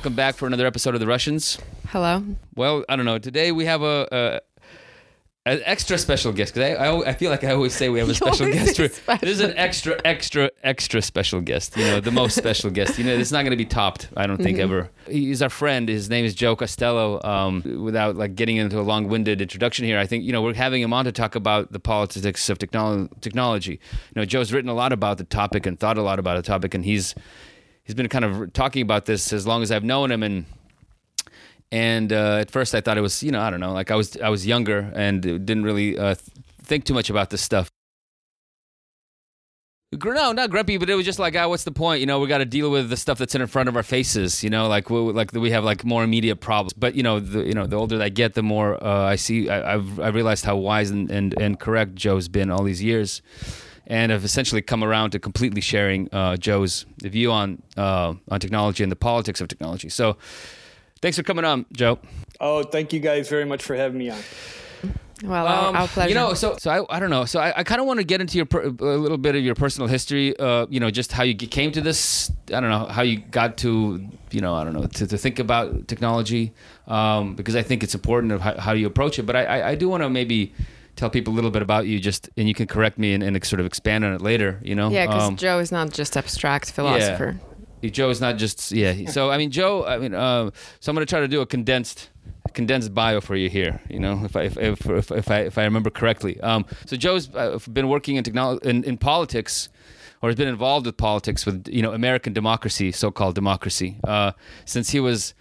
Welcome back for another episode of The Russians. Hello. Well, I don't know. Today we have a, a an extra special guest because I, I, I feel like I always say we have a special guest. For, this is an extra, extra, extra special guest. You know, the most special guest. You know, it's not going to be topped. I don't think ever. He's our friend. His name is Joe Costello. Um, without like getting into a long-winded introduction here, I think you know we're having him on to talk about the politics of technolo- technology. You know, Joe's written a lot about the topic and thought a lot about the topic, and he's he's been kind of talking about this as long as I've known him and and uh, at first I thought it was you know I don't know like I was I was younger and didn't really uh, think too much about this stuff. No, not grumpy, but it was just like, ah, what's the point? You know, we got to deal with the stuff that's in front of our faces. You know, like we like we have like more immediate problems. But you know, the you know the older I get, the more uh, I see. I, I've I realized how wise and, and and correct Joe's been all these years, and I've essentially come around to completely sharing uh, Joe's view on uh, on technology and the politics of technology. So, thanks for coming on, Joe. Oh, thank you guys very much for having me on. Well, our, Um, our pleasure. You know, so so I, I don't know. So I, I kind of want to get into your per, a little bit of your personal history. Uh, you know, just how you came to this. I don't know how you got to. You know, I don't know to, to think about technology um, because I think it's important of how, how you approach it. But I I, I do want to maybe tell people a little bit about you, just and you can correct me and, and sort of expand on it later. You know, yeah, because Um, Joe is not just abstract philosopher. Joe is not just yeah. So I mean, Joe. I mean, uh, so I'm going to try to do a condensed condensed bio for you here. You know, if I if if, if, if I if I remember correctly. Um, so joe's been working in technology in, in politics. Or has been involved with politics, with you know American democracy, so-called democracy, uh, since he was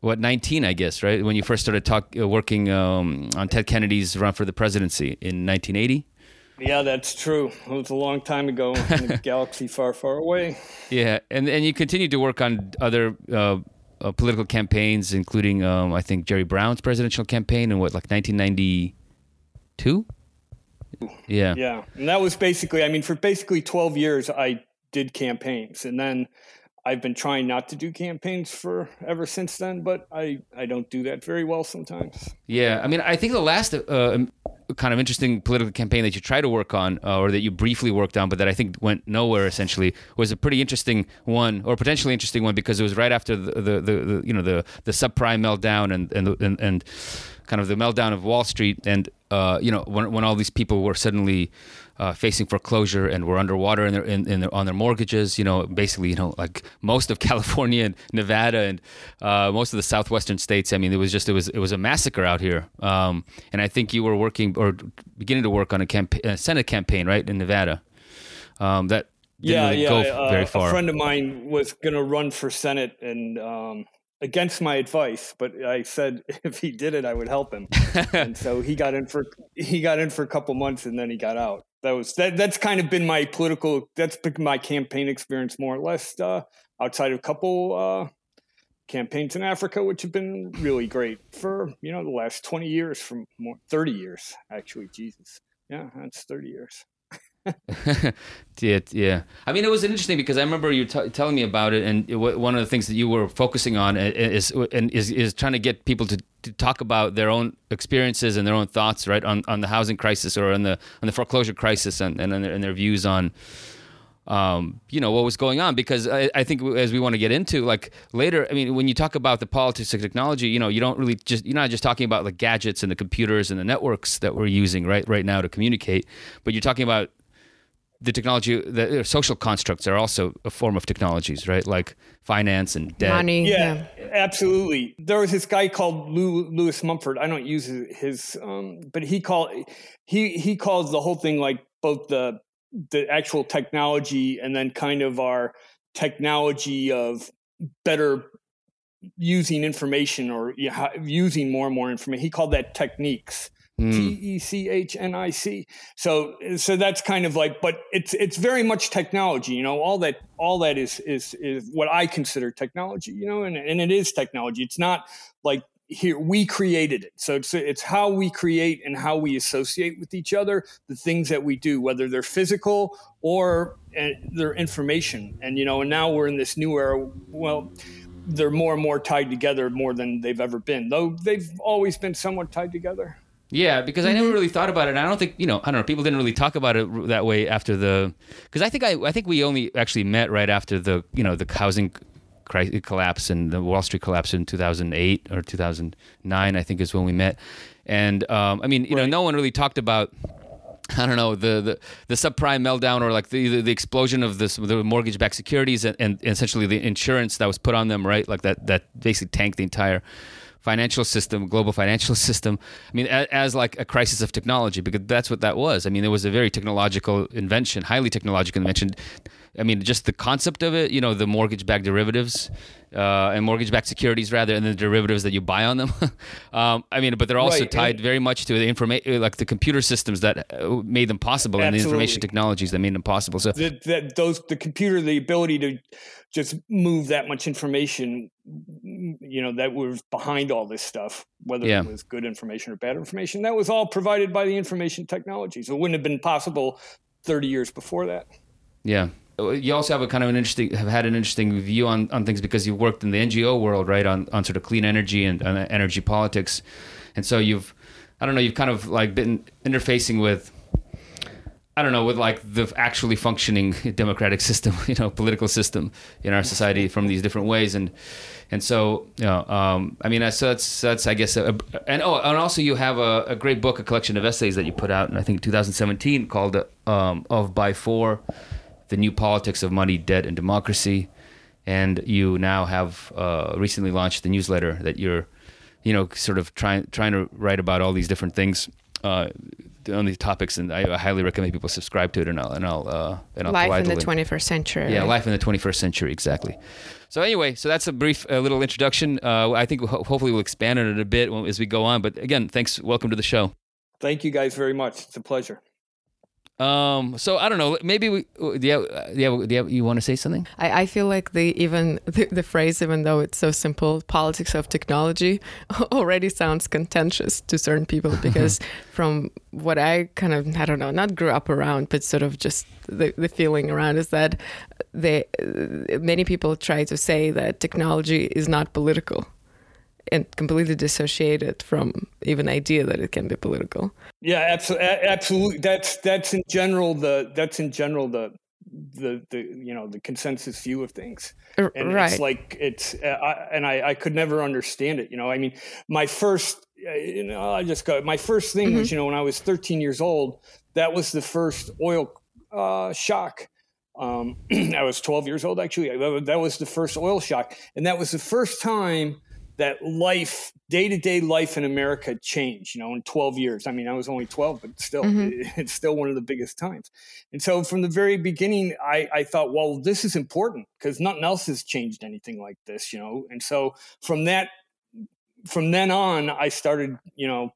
what 19, I guess, right? When you first started talk, uh, working um, on Ted Kennedy's run for the presidency in 1980. Yeah, that's true. It was a long time ago in a galaxy far, far away. Yeah, and and you continued to work on other uh, uh, political campaigns, including um, I think Jerry Brown's presidential campaign in what like 1992. Yeah. Yeah, and that was basically. I mean, for basically twelve years, I did campaigns, and then I've been trying not to do campaigns for ever since then. But I I don't do that very well sometimes. Yeah, I mean, I think the last uh, kind of interesting political campaign that you tried to work on, uh, or that you briefly worked on, but that I think went nowhere, essentially, was a pretty interesting one, or potentially interesting one, because it was right after the the, the, the you know the the subprime meltdown and and and, and kind of the meltdown of Wall Street, and uh, you know when when all these people were suddenly uh, facing foreclosure and were underwater in their, in, in their, on their mortgages. You know, basically, you know, like most of California and Nevada and uh, most of the southwestern states. I mean, it was just it was it was a massacre out here. Um, and I think you were working or beginning to work on a, campa- a Senate campaign, right, in Nevada. Um, that didn't yeah, really yeah. go uh, very far. A friend of mine was going to run for senate, and um, against my advice, but I said if he did it, I would help him. and so he got in for he got in for a couple months, and then he got out. That was that. That's kind of been my political. That's been my campaign experience, more or less. Uh, outside of a couple uh, campaigns in Africa, which have been really great for you know the last twenty years, from more thirty years actually. Jesus, yeah, that's thirty years. yeah, yeah. I mean, it was interesting because I remember you t- telling me about it, and it, w- one of the things that you were focusing on is and is, is trying to get people to, to talk about their own experiences and their own thoughts, right, on, on the housing crisis or on the on the foreclosure crisis and and, their, and their views on. Um, you know what was going on because I, I think as we want to get into like later I mean when you talk about the politics of technology you know you don't really just you're not just talking about the gadgets and the computers and the networks that we're using right right now to communicate but you're talking about the technology, the uh, social constructs are also a form of technologies, right? Like finance and debt. Money. Yeah, absolutely. There was this guy called Lou, Lewis Mumford. I don't use his, his um, but he called he he calls the whole thing like both the the actual technology and then kind of our technology of better using information or you know, using more and more information. He called that technics. Mm. T E C H N I C. So so that's kind of like, but it's it's very much technology. You know, all that all that is is is what I consider technology. You know, and and it is technology. It's not like here we created it. So it's it's how we create and how we associate with each other the things that we do, whether they're physical or uh, they're information. And you know, and now we're in this new era. Well they're more and more tied together more than they've ever been, though they've always been somewhat tied together. Yeah, because I never really thought about it. And I don't think you know. I don't know. People didn't really talk about it that way after the. Because I think I, I think we only actually met right after the you know the housing crisis, collapse and the Wall Street collapse in 2008 or 2009, I think is when we met. And um, I mean, you right. know, no one really talked about. I don't know the, the, the subprime meltdown or like the, the, the explosion of this the mortgage-backed securities and, and essentially the insurance that was put on them right like that that basically tanked the entire financial system, global financial system. I mean, as, as, like a crisis of technology, because that's what that was. I mean, it was a very technological invention, highly technological invention. I mean, just the concept of it, you know, the mortgage-backed derivatives uh, and mortgage-backed securities, rather, and the derivatives that you buy on them. um, I mean, but they're also right. tied and very much to the information, like the computer systems that uh, made them possible, absolutely. and the information technologies that made them possible. So the, the, those, the computer, the ability to just move that much information, you know, that was behind all this stuff, whether yeah. it was good information or bad information, that was all provided by the information technologies. It wouldn't have been possible 30 years before that. Yeah you also have a kind of an interesting have had an interesting view on, on things because you've worked in the NGO world, right, on, on sort of clean energy and, energy politics, and so you've I don't know you've kind of like been interfacing with I don't know with like the actually functioning democratic system, you know, political system in our society from these different ways, and and so you know, um, I mean, so that's that's I guess, a, and oh, and also you have a, a, great book, a collection of essays that you put out in I think 2017 called um, "Of by For." The new politics of money, debt, and democracy. And you now have uh, recently launched the newsletter that you're, you know, sort of trying trying to write about all these different things uh, on these topics, and I, I, highly recommend people subscribe to it. And I'll and I'll uh, and I'll life in the, 21st century. Yeah, life in the 21st century, exactly. So anyway, so that's a brief uh, little introduction. Uh, I think we'll, hopefully we'll expand on it a bit as we go on. But again, thanks. Welcome to the show. Thank you guys very much. It's a pleasure. Um, so I don't know. Maybe we. Uh, do you, have, uh, do you, have, do you, have, you want to say something? I, I feel like the even the, the, phrase, even though it's so simple, politics of technology, already sounds contentious to certain people because from what I kind of I don't know, not grew up around, but sort of just the the feeling around is that they uh, many people try to say that technology is not political and completely dissociated from even idea that it can be political. Yeah, absolutely. Absolutely. That's that's in general the that's in general the the the you know the consensus view of things. And right. it's like it's uh, I, and I I could never understand it. You know, I mean, my first uh, you know I just got my first thing mm-hmm. was you know when I was 13 years old that was the first oil uh, shock. Um, I was 12 years old actually. That was the first oil shock, and that was the first time that life, day to day life in America changed, you know, in 12 years. I mean, I was only 12, but still, mm-hmm. it's still one of the biggest times. And so from the very beginning, I, I thought, well, this is important because nothing else has changed anything like this, you know. And so from that, from then on, I started, you know,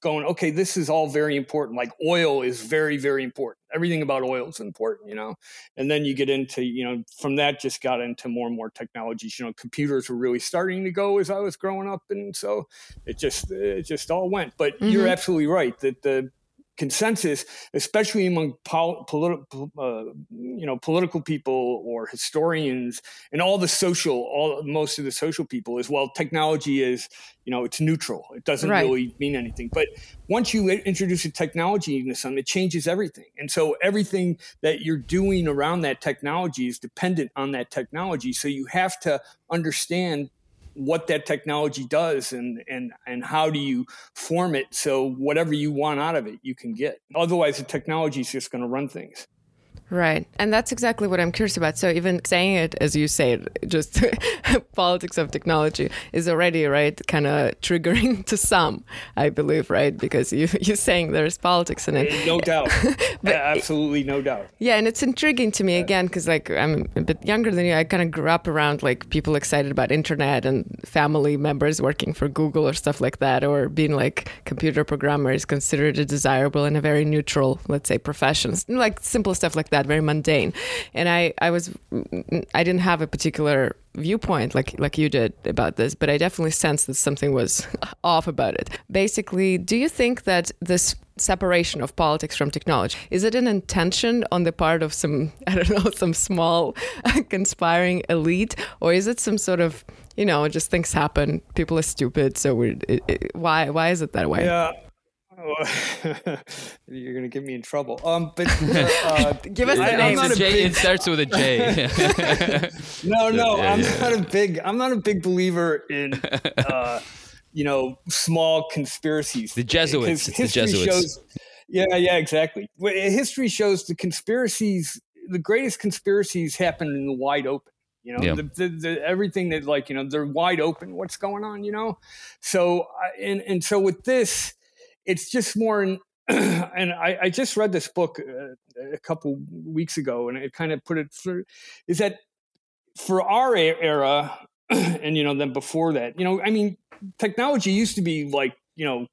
going, okay, this is all very important. Like oil is very, very important. Everything about oil is important, you know. And then you get into, you know, from that just got into more and more technologies. You know, computers were really starting to go as I was growing up, and so it just it just all went. But mm-hmm. you're absolutely right that the consensus, especially among pol- political, uh, you know, political people or historians and all the social, all most of the social people as well. Technology is, you know, it's neutral. It doesn't right. really mean anything. But once you introduce a technology into something, it changes everything. And so everything that you're doing around that technology is dependent on that technology. So you have to understand what that technology does and and and how do you form it so whatever you want out of it you can get. Otherwise the technology is just going to run things Right. And that's exactly what I'm curious about. So even saying it as you say it, just politics of technology is already right kind of triggering to some, I believe, right? Because you you're saying there's politics in it. No doubt. but, Absolutely no doubt. Yeah, and it's intriguing to me again cuz like I'm a bit younger than you. I kind of grew up around like people excited about internet and family members working for Google or stuff like that or being like computer programmer is considered a desirable and a very neutral, let's say profession. Like simple stuff like that that very mundane. And i i was i didn't have a particular viewpoint like like you did about this but i definitely sensed that something was off about it. Basically do you think that this separation of politics from technology is it an intention on the part of some i don't know some small conspiring elite? Or is it some sort of you know just things happen people are stupid so it, why why is it that way? Yeah you're gonna get me in trouble. Um, but uh, give us the I- name. I'm not a J- big- it starts with a J. no, no, Yeah, I'm yeah. not a big. I'm not a big believer in, uh, you know, small conspiracies. The Jesuits. Because the history Jesuits. shows. Yeah, yeah, exactly. History shows the conspiracies. The greatest conspiracies happen in the wide open. You know, Yeah. the, the, the, everything that like you know they're wide open. What's going on? You know, so and and so with this, it's just more. And I, I just read this book uh, a couple weeks ago, and it kind of put it through. Is that for our era, and you know, then before that, you know, I mean, technology used to be like you know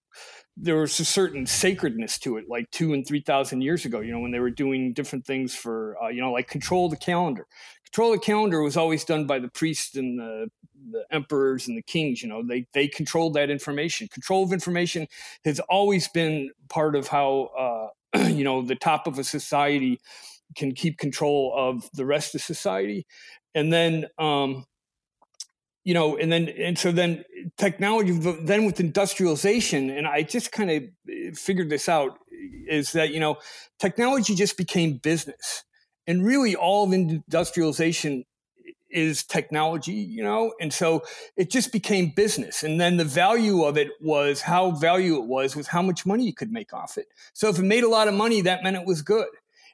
there was a certain sacredness to it, like two and three thousand years ago. You know, when they were doing different things for, uh, you know, like control the calendar. Control the calendar was always done by the priests and the, the emperors and the kings. You know, they they controlled that information. Control of information has always been part of how, uh, you know, the top of a society can keep control of the rest of society, and then. Um, you know, and then and so then technology, then with industrialization, and I just kind of eh, figured this out is that you know technology just became business, and really all of industrialization is technology, you know, and so it just became business, and then the value of it was how value it was was how much money you could make off it. So if it made a lot of money, that meant it was good,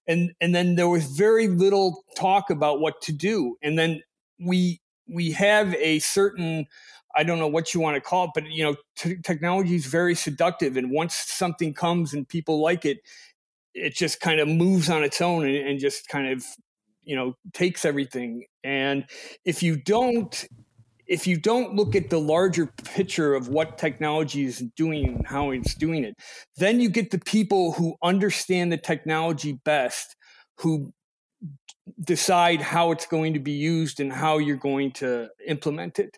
and and then there was very little talk about what to do, and then we we have a certain i don't know what you want to call it but you know t- technology is very seductive and once something comes and people like it it just kind of moves on its own and, and just kind of you know takes everything. And if you don't if you don't look at the larger picture of what technology is doing and how it's doing it then you get the people who understand the technology best who decide how it's going to be used and how you're going to implement it.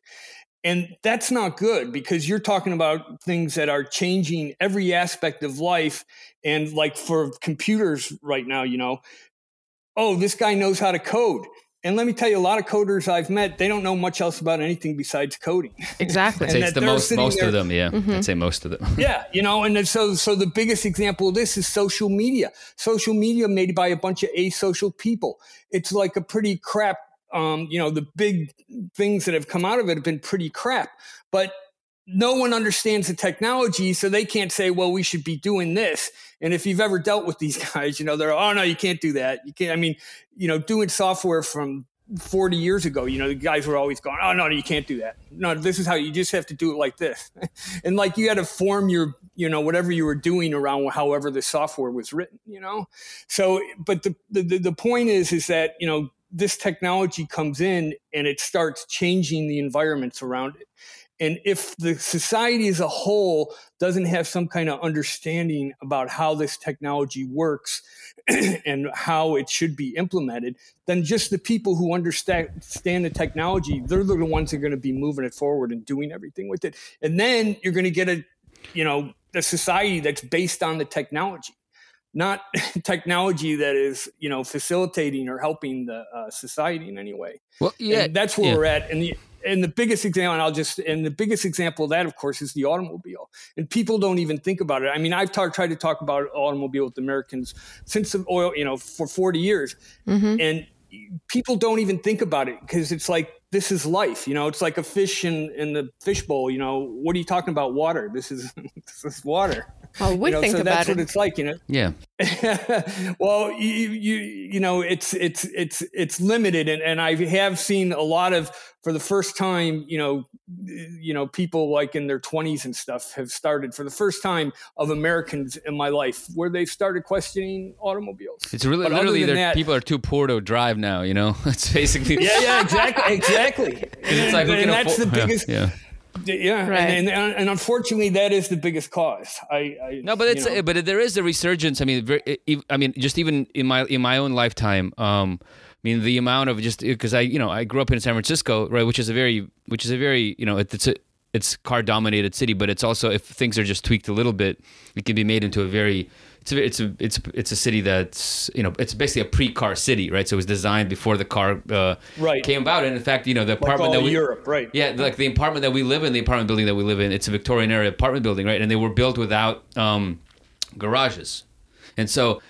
And that's not good because you're talking about things that are changing every aspect of life. And like for computers right now, you know, oh, this guy knows how to code. And let me tell you, a lot of coders I've met, they don't know much else about anything besides coding. Exactly. I'd say And it's the most most there- of them. Yeah, I'd say most of them. yeah, you know, and so so the biggest example of this is social media. Social media made by a bunch of asocial people. It's like a pretty crap. Um, you know, the big things that have come out of it have been pretty crap, but no one understands the technology, so they can't say, "Well, we should be doing this." And if you've ever dealt with these guys, you know they're, "Oh no, you can't do that." You can't. I mean, you know, doing software from 40 years ago, you know, the guys were always going, oh, no, you can't do that. No, this is how you just have to do it like this. and like you had to form your, you know, whatever you were doing around however the software was written, you know? So, but the, the, the point is, is that, you know, this technology comes in and it starts changing the environments around it. And if the society as a whole doesn't have some kind of understanding about how this technology works and how it should be implemented, then just the people who understand the technology, they're the ones that are going to be moving it forward and doing everything with it. And then you're going to get a, you know, a society that's based on the technology, not technology that is, you know, facilitating or helping the uh, society in any way. Well, yeah, And that's where yeah. we're at. And the and the biggest example, and I'll just and the biggest example of that, of course, is the automobile. And people don't even think about it. I mean, I've talked, tried to talk about automobile with Americans since the oil, you know, for 40 years, mm-hmm. and people don't even think about it because it's like this is life. You know, it's like a fish in in the fishbowl. You know, what are you talking about? Water. This is this is water. Well, we You know, think so about that's it. what it's like. You know, Yeah, well, you, you you know it's it's it's it's limited, and, and I have seen a lot of for the first time, you know, you know, people like in their twenties and stuff have started for the first time of Americans in my life where they've started questioning automobiles. it's really But literally that- people are too poor to drive now. You know, it's basically Yeah, yeah, exactly, exactly. It's like who and can that's afford- the biggest. Yeah. Yeah, Right. and, and and unfortunately, that is the biggest cause. I, I No, but you it's know. but there is a resurgence. I mean, very, e- I mean, just even in my in my own lifetime. Um, I mean, the amount of just because I you know I grew up in San Francisco, right, which is a very which is a very you know it's a it's car dominated city, but it's also if things are just tweaked a little bit, it can be made into a very it's a, it's a it's it's a city that's you know it's basically a pre-car city, right? So it was designed before the car uh, Right. came about, and in fact, you know, the like apartment all that we Europe, right? yeah, like the apartment that we live in, the apartment building that we live in, it's a Victorian era apartment building, right? And they were built without um, garages. And so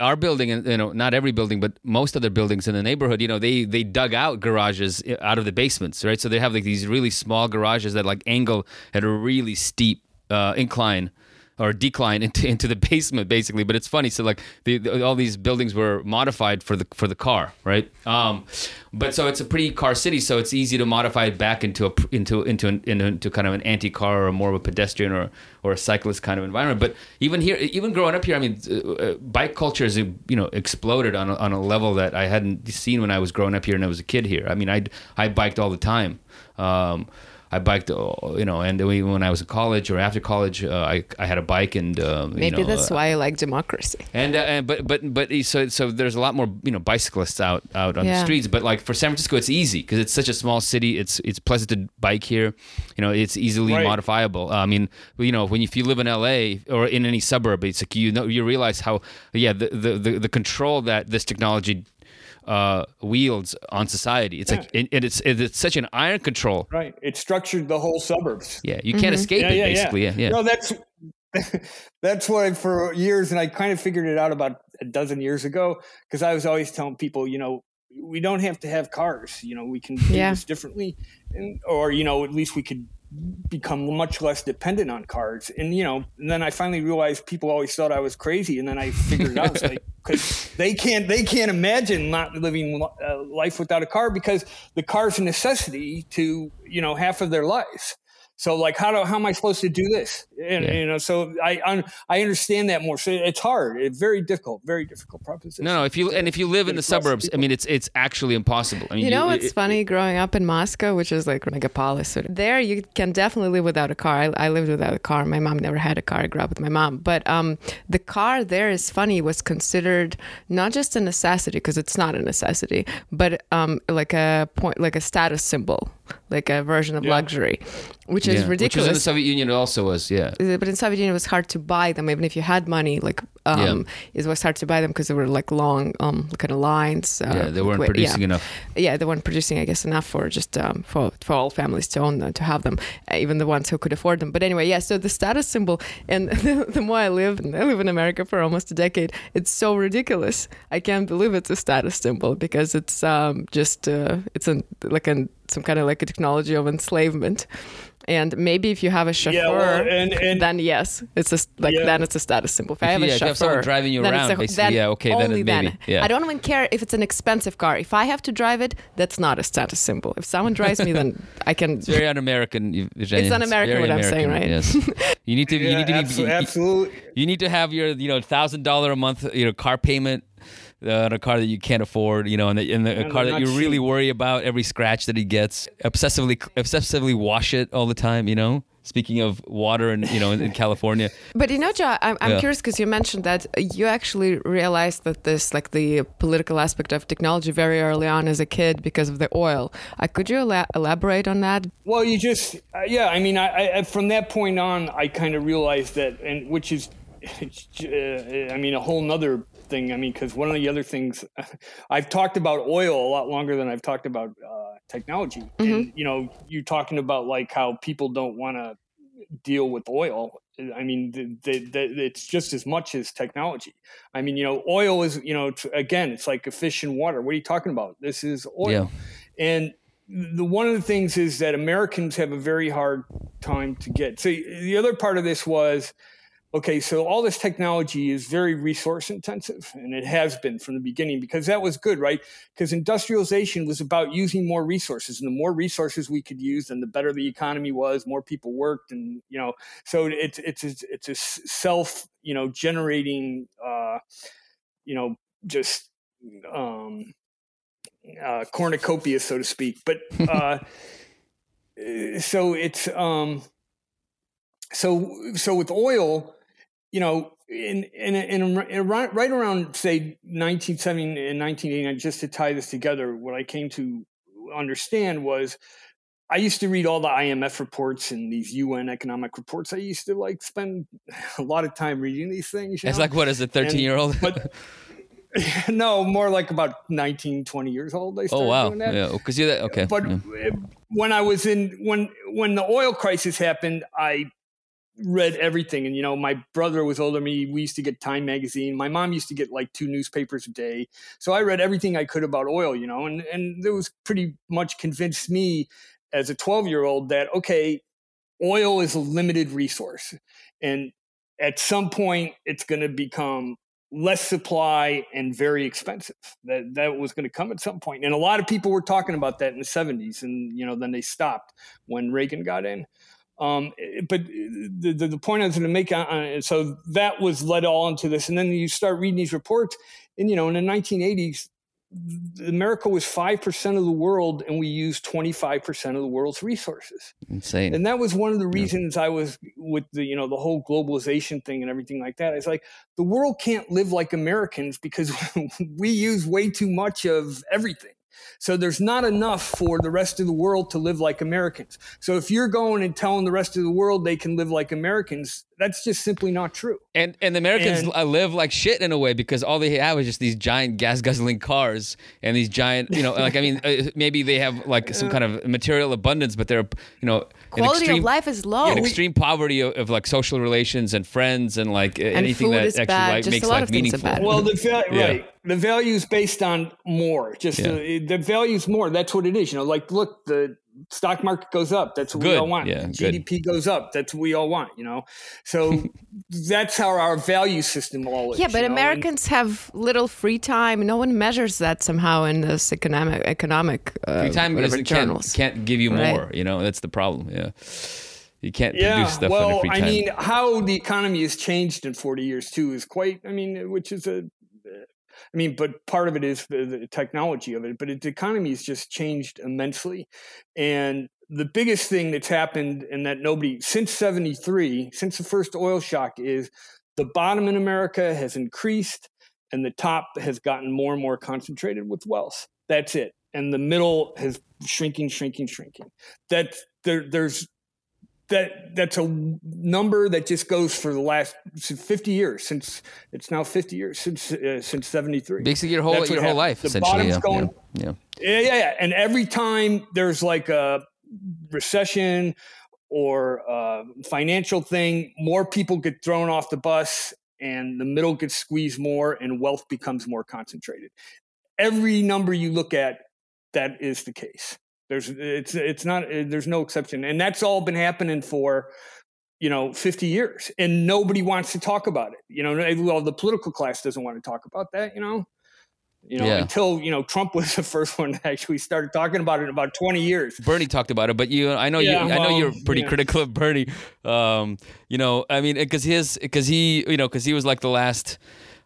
our building, and you know, not every building, but most other buildings in the neighborhood, you know, they they dug out garages out of the basements, right? So they have like these really small garages that like angle at a really steep uh, incline or decline into into the basement basically. But it's funny so like the, the- all these buildings were modified for the for the car right? Um but so it's a pretty car city so it's easy to modify it back into a into into an, into kind of an anti-car or more of a pedestrian or or a cyclist kind of environment. But even here even growing up here i mean uh, uh, bike culture has you know exploded on a, on a level that i hadn't seen when i was growing up here and i was a kid here. I mean i i biked all the time. Um I biked, uh, you know, and then when I was in college or after college, uh, I I had a bike and um, you Maybe know, that's uh, why I like democracy. and, uh, and but but but so so there's a lot more you know bicyclists out out on the streets. But like for San Francisco, it's easy because it's such a small city. It's it's pleasant to bike here. You know, it's easily Right. modifiable. I mean, you know, when you, if you live in LA or in any suburb, it's like you know you realize how yeah the the the, the control that this technology uh wields on society it's like and and it's it's such an iron control Right. It structured the whole suburbs. yeah you can't escape Yeah, it yeah, basically yeah yeah, No, that's that's why for years, and I kind of figured it out about a dozen years ago because I was always telling people, you know, we don't have to have cars. You know, we can do Yeah. this differently, and or you know, at least we could become much less dependent on cars. And you know, and then I finally realized people always thought I was crazy, and then I figured it out it's like because they can't they can't imagine not living uh, life without a car because the car's a necessity to you know half of their lives. So like how do how am I supposed to do this? And Yeah. you know, so I un- I understand that more. So it's hard. It's very difficult. Very difficult proposition. no no if you and if you live in the There's lots of suburbs i mean it's it's actually impossible i mean You know what's it- funny? Growing up in Moscow, which is like megapolis, so there you can definitely live without a car. I, I lived without a car. My mom never had a car. I grew up with my mom, but um, the car there is funny was considered not just a necessity because it's not a necessity, but um, like a point, like a status symbol, like a version of Yeah. luxury, which yeah, is which was in ridiculous. the soviet union it also was yeah Uh, but in Soviet Union, it was hard to buy them, even if you had money. Like, um, it was hard to buy them because they were like long, um, kind of lines. Uh, yeah they weren't wait- producing yeah. enough Yeah, they weren't producing, I guess, enough for just um, for for all families to own them, to have them, uh, even the ones who could afford them. But anyway, yeah. So the status symbol, and the, the more I live, and I live in America for almost a decade, it's so ridiculous. I can't believe it's a status symbol because it's um, just uh, it's a like a some kind of like a technology of enslavement. And maybe if you have a chauffeur, Yeah, well, and- and- then yes, it's a like Yeah. then it's a status symbol. If, I have you- a yeah, if you chauffeur, have someone driving you then around, a, basically, then yeah, okay, then only it maybe, yeah. I don't even care if it's an expensive car. If I have to drive it, that's not a status symbol. If someone drives me, then I can. It's very un-American. Evgenia. It's un-American very what I'm saying, right? Yes. You need to. you need to be. abso- you- absolutely. You need to have your, you know, thousand dollar a month, you know, car payment uh, on a car that you can't afford, you know, and, the, and the, a And car that you not really worry about every scratch that he gets. Obsessively, obsessively wash it all the time, you know. Speaking of water, and you know, in, in California, But you know, Joe, I'm, I'm Yeah. curious because you mentioned that you actually realized that this, like the political aspect of technology, very early on as a kid because of the oil. Uh, could you ela- elaborate on that? Well, you just uh, yeah. I mean, I, I from that point on, I kind of realized that, and which is, uh, I mean, a whole nother thing. I mean, because one of the other things I've talked about oil a lot longer than I've talked about uh, technology. And you know, you're talking about like how people don't want to deal with oil. I mean, the, the, the, it's just as much as technology. I mean, you know, oil is, you know, again, it's like a fish in water. What are you talking about? This is oil. And the one of the things is that Americans have a very hard time to get. So the other part of this was, okay, so all this technology is very resource intensive, and it has been from the beginning because that was good, right? Because industrialization was about using more resources, and the more resources we could use, then the better the economy was. More people worked, and you know, so it's it's a, it's a self you know generating, uh, you know, just um, uh, cornucopia, so to speak. But uh, so it's um, so so with oil, you know, in in, in, in right, right around say 1970 and 1989, just to tie this together, what I came to understand was I used to read all the IMF reports and these UN economic reports. I used to like spend a lot of time reading these things. It's know? like what is a 13 year old? But no, more like about 19, 20 years old. I started oh wow, yeah, because you're that okay. But yeah. when I was in when when the oil crisis happened, I read everything. And you know, my brother was older me. We used to get Time magazine. My mom used to get like two newspapers a day. So I read everything I could about oil. You know, and and it was pretty much convinced me as a 12 year old that, okay, oil is a limited resource. And at some point, it's going to become less supply and very expensive. That that was going to come at some point. And a lot of people were talking about that in the 70s. And, you know, then they stopped when Reagan got in. Um, but the, the, the, point I was going to make, on, on, so that was led all into this. And then you start reading these reports. And, you know, in the 1980s, America was 5% of the world and we used 25% of the world's resources. Insane. And that was one of the reasons yeah. I was with the, you know, the whole globalization thing and everything like that. It's like the world can't live like Americans because we use way too much of everything. So there's not enough for the rest of the world to live like Americans. So if you're going and telling the rest of the world they can live like Americans, that's just simply not true. And and the Americans and, live like shit in a way because all they have is just these giant gas guzzling cars and these giant, you know, like I mean, uh, maybe they have like some kind of material abundance, but they're, you know, quality extreme, of life is low. Yeah, extreme poverty of, of, like social relations and friends and like and anything that actually like, makes life meaningful. Well, the va- yeah. right, the value is based on more. Just yeah. the, the value is more. That's what it is. You know, like look, the stock market goes up. That's what good. we all want. Yeah, GDP good. goes up. That's what we all want, you know? So that's how our value system all is. Yeah, but Americans and, have little free time. No one measures that somehow in this economic economic uh, free time whatever, can't, can't, give you right. more, you know? That's the problem. Yeah. You can't yeah, produce stuff well, I mean, how the economy has changed in 40 years too is quite, I mean, which is a I mean, but part of it is the, the technology of it, but the economy has just changed immensely. And the biggest thing that's happened and that nobody since 73 since the first oil shock is the bottom in america has increased and the top has gotten more and more concentrated with wealth. That's it. And the middle has shrinking shrinking shrinking. That there, there's that that's a number that just goes for the last 50 years since it's now 50 years since uh, since 73 basically your whole your whole life the bottom's yeah, going yeah, yeah. yeah yeah. And every time there's like a recession or a financial thing more people get thrown off the bus and the middle gets squeezed more and wealth becomes more concentrated. Every number you look at that is the case there's it's it's not eh, there's no exception, and that's all been happening for you know 50 years, and nobody wants to talk about it. You know, well the political class doesn't want to talk about that. You know, you know, yeah. until you know Trump was the first one that actually started talking about it in about 20 years. Bernie talked about it, but you, I know yeah, you, I know you're pretty yeah. critical of Bernie. Um, you know, I mean, because his, because he, you know, because he was like the last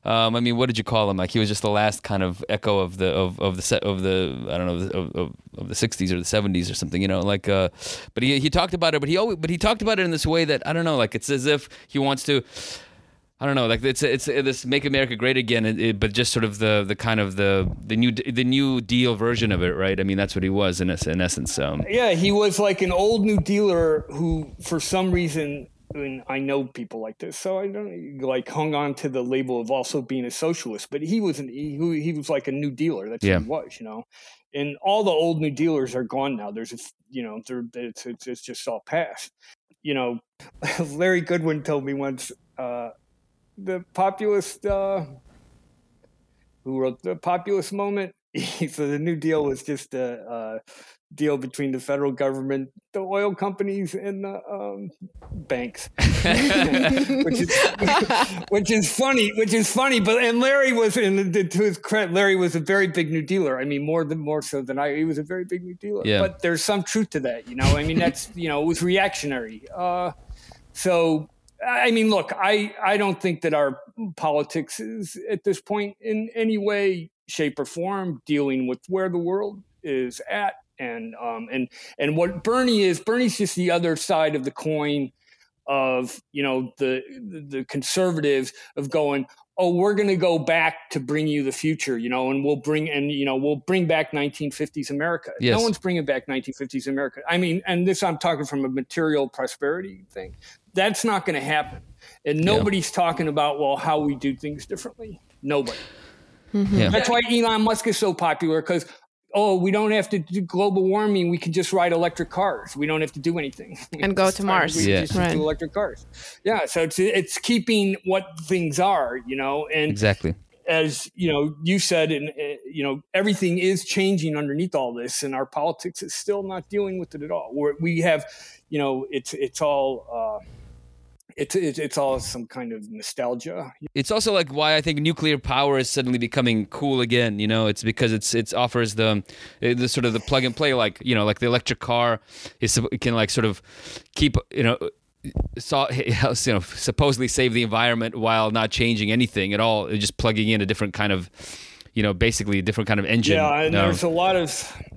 um, I mean, what did you call him? Like he was just the last kind of echo of the of, of the set of the I don't know of, of, of the '60s or the '70s or something, you know. Like, uh, but he he talked about it, but he always but he talked about it in this way that I don't know, like it's as if he wants to. I don't know, like it's it's this "Make America Great Again," it, it, but just sort of the the kind of the the new the New Deal version of it, right? I mean, that's what he was in in essence. Um, yeah, he was like an old New Dealer who, for some reason, and I know people like this, so I don't like hung on to the label of also being a socialist. But he was an, he, he was like a New Dealer. That's yeah. what he was, you know. And all the old New Dealers are gone now. There's a, you know, it's, it's it's just all past. You know, Larry Goodwyn told me once uh, the populist uh, who wrote the populist moment. so the New Deal was just a, a deal between the federal government, the oil companies, and the um, banks, which is which is funny. Which is funny. But and Larry was, in to his credit, Larry was a very big New Dealer. I mean, more than more so than I. He was a very big New Dealer. Yeah. But there's some truth to that. You know, I mean, that's you know, it was reactionary. Uh, so I mean, look, I I don't think that our politics is at this point in any way, shape, or form dealing with where the world is at and um, and and what Bernie is, Bernie's just the other side of the coin of you know the the conservatives of going oh we're going to go back to bring you the future you know and we'll bring and you know we'll bring back 1950s america. Yes. no one's bringing back 1950s america. I mean and this i'm talking from a material prosperity thing. That's not going to happen. And nobody's talking about well how we do things differently. Nobody. Yeah. that's why elon musk is so popular because oh we don't have to do global warming we can just ride electric cars we don't have to do anything And go to. Mars. we Yeah. just Right. do electric cars yeah so it's it's keeping what things are you know and Exactly. as you know you said and uh, you know everything is changing underneath all this and our politics is still not dealing with it at all We're, we have you know it's it's all uh it's, it's all some kind of nostalgia It's also like why I think nuclear power is suddenly becoming cool again. You know, it's because it's it offers the the sort of the plug and play, like you know, like the electric car is can like sort of keep you know. So, you know, supposedly save the environment while not changing anything at all, just plugging in a different kind of, you know, basically a different kind of engine. yeah and Um, there's a lot of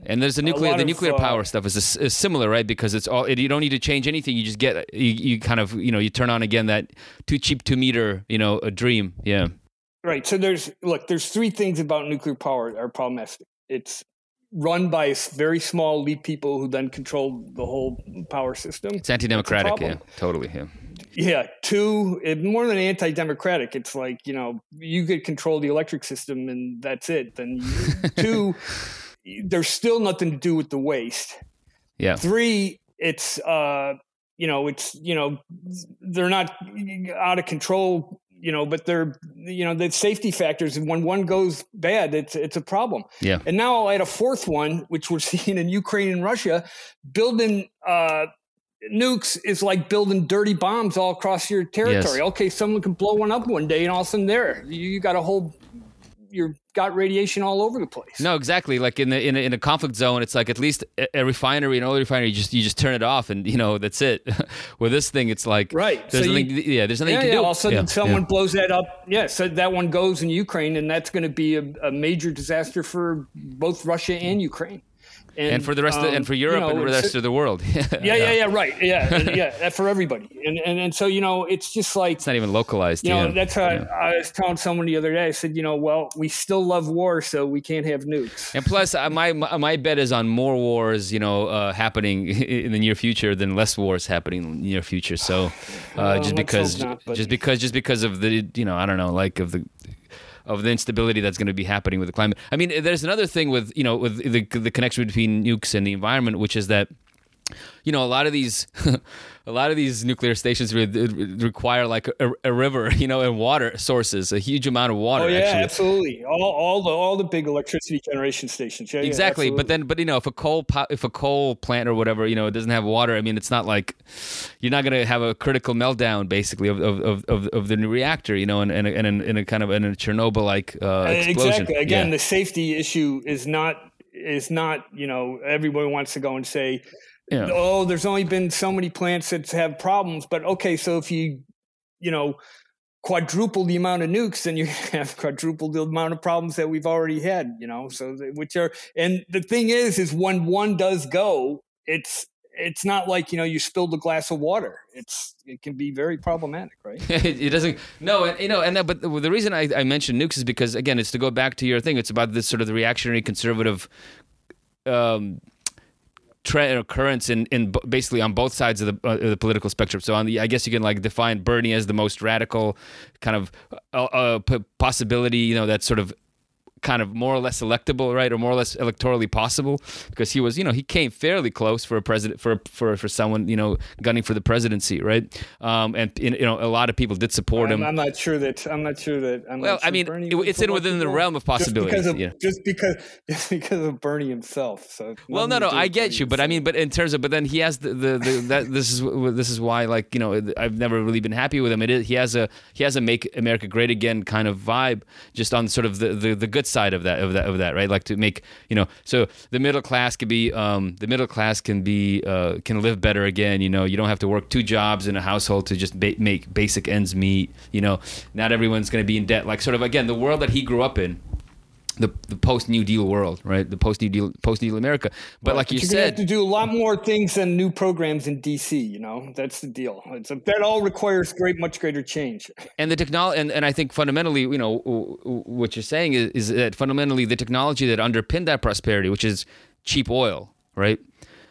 And there's the nuclear. The of, nuclear uh, power stuff is, is similar, right? Because it's all it, you don't need to change anything. You just get you, you kind of you know you turn on again that too cheap to meter you know a dream. Yeah, Right. So there's look, there's three things about nuclear power that are problematic. It's run by very small elite people who then control the whole power system. it's anti-democratic. Yeah, totally. Yeah, Yeah. Two, it, more than anti-democratic, it's like you know you could control the electric system and that's it. Then two, there's still nothing to do with the waste. yeah, Three, it's uh, you know, it's you know, they're not out of control, you know, but they're you know, the safety factors. And when one goes bad, it's it's a problem. yeah. And now I'll add a fourth one, which we're seeing in Ukraine and Russia, building uh, nukes is like building dirty bombs all across your territory. Okay, someone can blow one up one day, and all of a sudden there, you, you got a whole, you've got radiation all over the place. No, exactly. Like in the in a, in a conflict zone, it's like at least a, a refinery, an oil refinery, you just you just turn it off, and you know that's it. With this thing, it's like Right. There's So you- yeah, there's nothing Yeah, you yeah. can do. All of a sudden, Yeah, someone yeah. blows that up. Yeah, so that one goes in Ukraine, and that's going to be a, a major disaster for both Russia and Ukraine, and for the rest, of, um, and for you Europe know, and for the rest of the world. yeah, yeah, yeah, yeah, right, yeah, yeah, for everybody, and and and so you know, it's just like It's not even localized. you know, yeah. that's how I, I was telling someone the other day. I said, you know, well, we still love war, so we can't have nukes. And plus, uh, my my my bet is on more wars, you know, uh, happening in the near future than less wars happening in the near future. So, uh, just because, not, just because, just because of the, you know, I don't know, like of the of the instability that's going to be happening with the climate. I mean, there's another thing with you know with the the connection between nukes and the environment, which is that you know a lot of these a lot of these nuclear stations re- require like a, a river you know and water sources a huge amount of water Oh yeah, actually absolutely. All, all the all the big electricity generation stations. Yeah, yeah, exactly but then but you know if a coal po- if a coal plant or whatever you know it doesn't have water i mean it's not like you're not going to have a critical meltdown basically of of, of, of, the new reactor you know and and, and in, in a kind of in a chernobyl like uh, explosion exactly. Again, Yeah. the safety issue is not is not you know everybody wants to go and say, Yeah. oh, there's only been so many plants that have problems, but okay, so if you you know quadruple the amount of nukes, then you have quadruple the amount of problems that we've already had. You know, so which are and the thing is, is when one does go, it's it's not like you know you spilled a glass of water. It's it can be very problematic, right? it, doesn't no and, you know and but the, the reason I, I mentioned nukes is because again it's to go back to your thing it's about this sort of the reactionary conservative um trend or currents in, in basically on both sides of the, uh, the political spectrum. So on the i guess you can like define bernie as the most radical kind of uh, uh, possibility you know that's sort of kind of more or less electable, right, or more or less electorally possible, because he was, you know, he came fairly close for a president, for for for someone, you know, gunning for the presidency, right? Um, and you know, a lot of people did support I'm, him. I'm not sure that I'm not sure that. I'm Well, sure I mean, Bernie it's in within the the realm of possibility. Just because of yeah. just because just because of Bernie himself. So Well, no, no, I get Bernie you, but I mean, but in terms of, but then he has the, the, the that this is this is why, like, you know, I've never really been happy with him. It is he has a he has a make America great again kind of vibe, just on sort of the, the, the good side of that of that of that, right? Like to make you know, so the middle class can be um the middle class can be uh can live better again. You know, you don't have to work two jobs in a household to just ba- make basic ends meet. You know, not everyone's going to be in debt. Like sort of again, the world that he grew up in the, the post New Deal world, right? The post New Deal post New Deal America. But like you said. you're said, have to do a lot more things than new programs in DC. You know, that's the deal. It's a, that all requires great, much greater change. And the technology, and, and I think fundamentally, you know, what you're saying is, is that fundamentally the technology that underpinned that prosperity, which is cheap oil, right?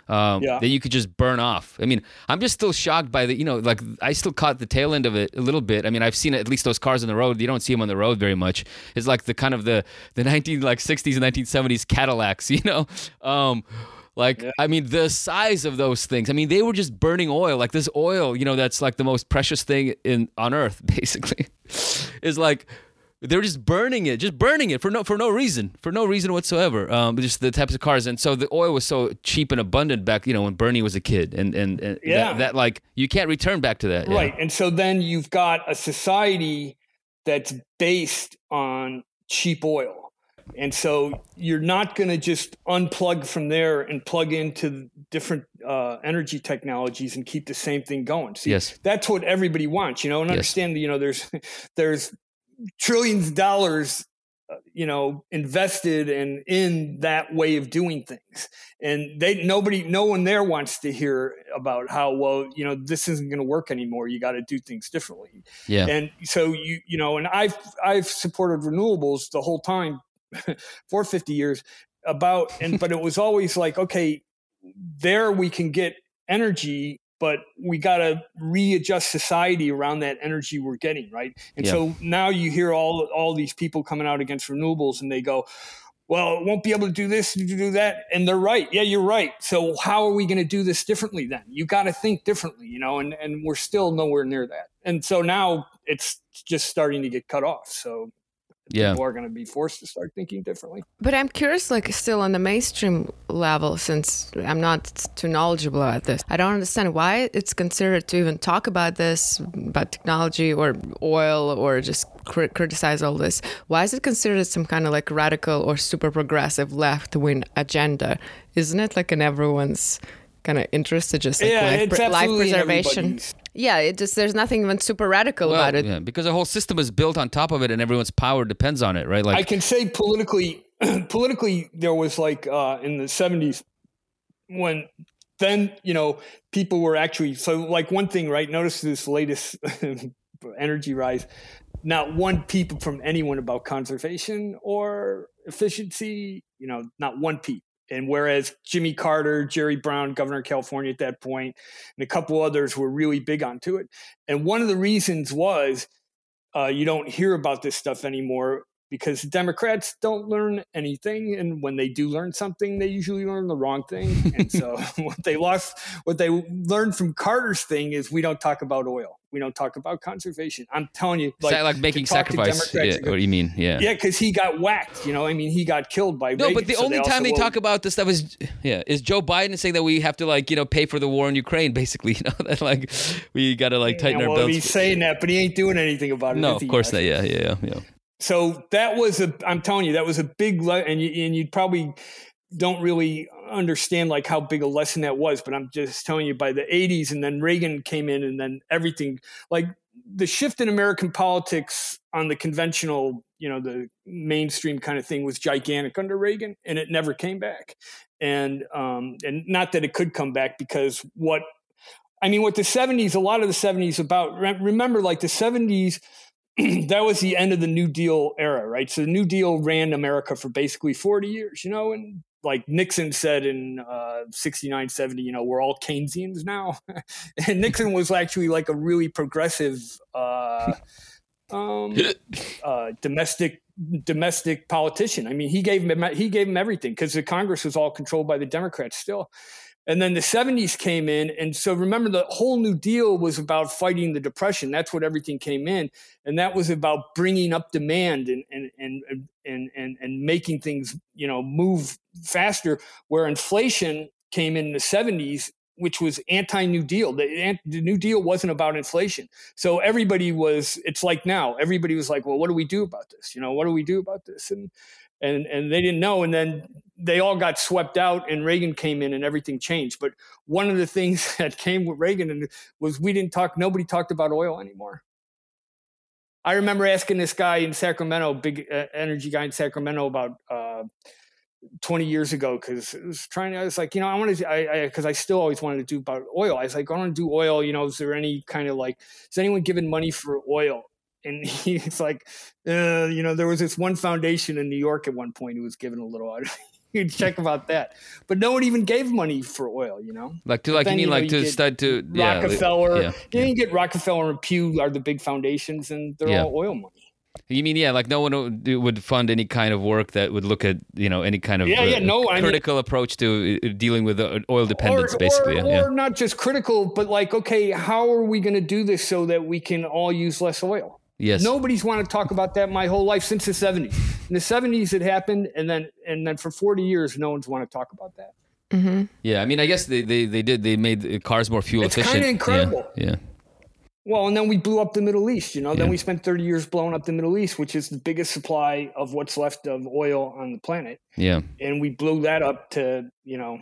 Um, yeah. that you could just burn off. I mean, I'm just still shocked by the, you know, like I still caught the tail end of it a little bit. I mean, I've seen at least those cars on the road. You don't see them on the road very much. It's like the kind of the the 19 like 60s and 1970s Cadillacs, you know. Um, like, yeah. I mean, the size of those things. I mean, they were just burning oil. Like this oil, you know, that's like the most precious thing in on earth, basically, is like they're just burning it, just burning it for no for no reason, for no reason whatsoever. Um, just the types of cars, and so the oil was so cheap and abundant back, you know, when Bernie was a kid, and and, and yeah. that, that, like you can't return back to that, right? Yeah. And so then you've got a society that's based on cheap oil, and so you're not going to just unplug from there and plug into different uh, energy technologies and keep the same thing going. See, yes, that's what everybody wants, you know, and yes. understand. You know, there's there's trillions of dollars uh, you know invested in in that way of doing things. And they nobody no one there wants to hear about how well you know this isn't going to work anymore. You got to do things differently. Yeah. And so you you know and i've i've supported renewables the whole time for 50 years about and but it was always like okay there we can get energy but we got to readjust society around that energy we're getting right? And yeah. so now you hear all all these people coming out against renewables and they go well it won't be able to do this to do that and they're right. Yeah you're right. So how are we going to do this differently then? You got to think differently you know and and we're still nowhere near that. And so now it's just starting to get cut off so yeah. people are going to be forced to start thinking differently. But I'm curious, like, still on the mainstream level, since I'm not too knowledgeable about this, I don't understand why it's considered to even talk about this, about technology or oil, or just cr- criticize all this. Why is it considered some kind of like radical or super progressive left wing agenda? Isn't it like in everyone's kind of interest to just like yeah, life, pre- life preservation? Yeah, it just there's nothing even super radical well, about it. Yeah, because the whole system is built on top of it, and everyone's power depends on it, right? Like I can say politically, politically, there was like uh, in the '70s when then you know people were actually so like one thing, right? Notice this latest energy rise. Not one peep from anyone about conservation or efficiency. You know, not one peep. And whereas Jimmy Carter, Jerry Brown, governor of California at that point, and a couple others were really big onto it. And one of the reasons was uh, you don't hear about this stuff anymore because Democrats don't learn anything, and when they do learn something, they usually learn the wrong thing. and so, what they lost, what they learned from Carter's thing is we don't talk about oil, we don't talk about conservation. I'm telling you, like, like making sacrifice. Yeah, what do you mean? Yeah, yeah, because he got whacked. You know, I mean, he got killed by. No, Reagan, but the so only they time they will, talk about this stuff is yeah, is Joe Biden saying that we have to like you know pay for the war in Ukraine, basically. You know that like we got to like tighten yeah, well, our belts. He's saying that, but he ain't doing anything about it. No, of course not. Yeah, yeah, yeah, yeah so that was a i'm telling you that was a big le- and you and you probably don't really understand like how big a lesson that was but i'm just telling you by the 80s and then reagan came in and then everything like the shift in american politics on the conventional you know the mainstream kind of thing was gigantic under reagan and it never came back. And um and not that it could come back because what i mean what the 70s a lot of the 70s about remember like the 70s that was the end of the New Deal era, right? So the New Deal ran America for basically 40 years, you know, and like Nixon said in uh, 69, 70, you know, we're all Keynesians now. and Nixon was actually like a really progressive uh, um, uh, domestic domestic politician. I mean, he gave him he gave him everything because the Congress was all controlled by the Democrats still. And then the 70s came in. And so remember, the whole New Deal was about fighting the Depression. That's what everything came in. And that was about bringing up demand and, and, and, and, and, and making things, you know, move faster. Where inflation came in the 70s, which was anti-New Deal. The, the New Deal wasn't about inflation. So everybody was, it's like now, everybody was like, well, what do we do about this? You know, what do we do about this? And, and and they didn't know and then they all got swept out and Reagan came in and everything changed but one of the things that came with Reagan was we didn't talk nobody talked about oil anymore I remember asking this guy in Sacramento, big uh, energy guy in Sacramento, about uh, 20 years ago because I was trying to, I was like, you know, I wanted to, I, because I, I, still always wanted to do about oil. I was like, I want to do oil. You know, is there any kind of like, is anyone giving money for oil? And he's like, uh, you know, there was this one foundation in New York at one point who was giving a little. You'd check about that, but no one even gave money for oil. You know, like to like then, you mean you know, like to start to Rockefeller. Yeah, yeah. You get Rockefeller and Pew are the big foundations, and they're yeah. all oil money. You mean yeah, like no one would fund any kind of work that would look at you know any kind of yeah, yeah, uh, no, critical I mean, approach to uh, dealing with uh, oil dependence, or, basically. Or, yeah. or not just critical, but like okay, how are we going to do this so that we can all use less oil? Yes. Nobody's wanted to talk about that my whole life since the 70s. In the 70s, it happened, and then and then for 40 years, no one's wanted to talk about that. Mm-hmm. Yeah, I mean, I guess they, they, they did. They made cars more fuel it's efficient. It's kind of incredible. Yeah. yeah. Well, and then we blew up the Middle East. You know, yeah. then we spent 30 years blowing up the Middle East, which is the biggest supply of what's left of oil on the planet. Yeah. And we blew that up to, you know,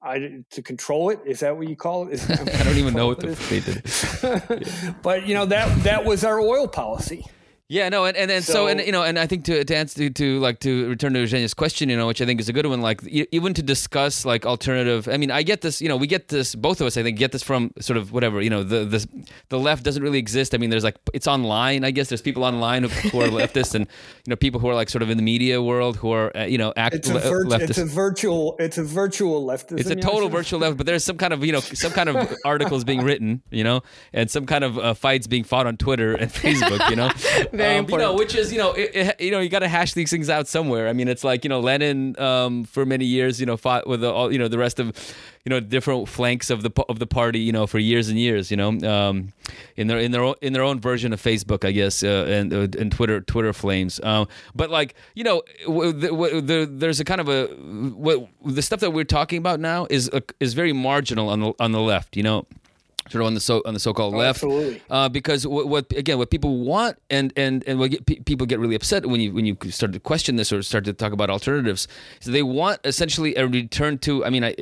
I to control it. Is that what you call it? Is, I don't even know what the, they did. but you know that that was our oil policy. Yeah, no, and and, and so, so, and you know, and I think to to answer to, to like to return to Evgenia's question, you know, which I think is a good one, like even to discuss like alternative. I mean, I get this, you know, we get this, both of us, I think, get this from sort of whatever, you know, the the the left doesn't really exist. I mean, there's like it's online. I guess there's people online who, who are leftists, and you know, people who are like sort of in the media world who are uh, you know act it's a, vir- leftist. It's a virtual. It's a virtual leftist. It's a total virtual left, but there's some kind of you know some kind of articles being written, you know, and some kind of uh, fights being fought on Twitter and Facebook, you know, very um, important. You know, which is you know it, it, you know you got to hash these things out somewhere. I mean, it's like you know Lenin um, for many years you know fought with the, all you know the rest of you know different flanks of the of the party you know for years and years you know um, in their in their own, in their own version of Facebook I guess uh, and uh, and Twitter Twitter flames. Um, but like you know the, the, there's a kind of a the stuff that we're talking about now is uh, is very marginal on the on the left. You know sort of on the so on the so-called oh, left, absolutely. Uh, because what, what, again what people want and and and what get, people get really upset when you when you start to question this or start to talk about alternatives So they want essentially a return to I mean I,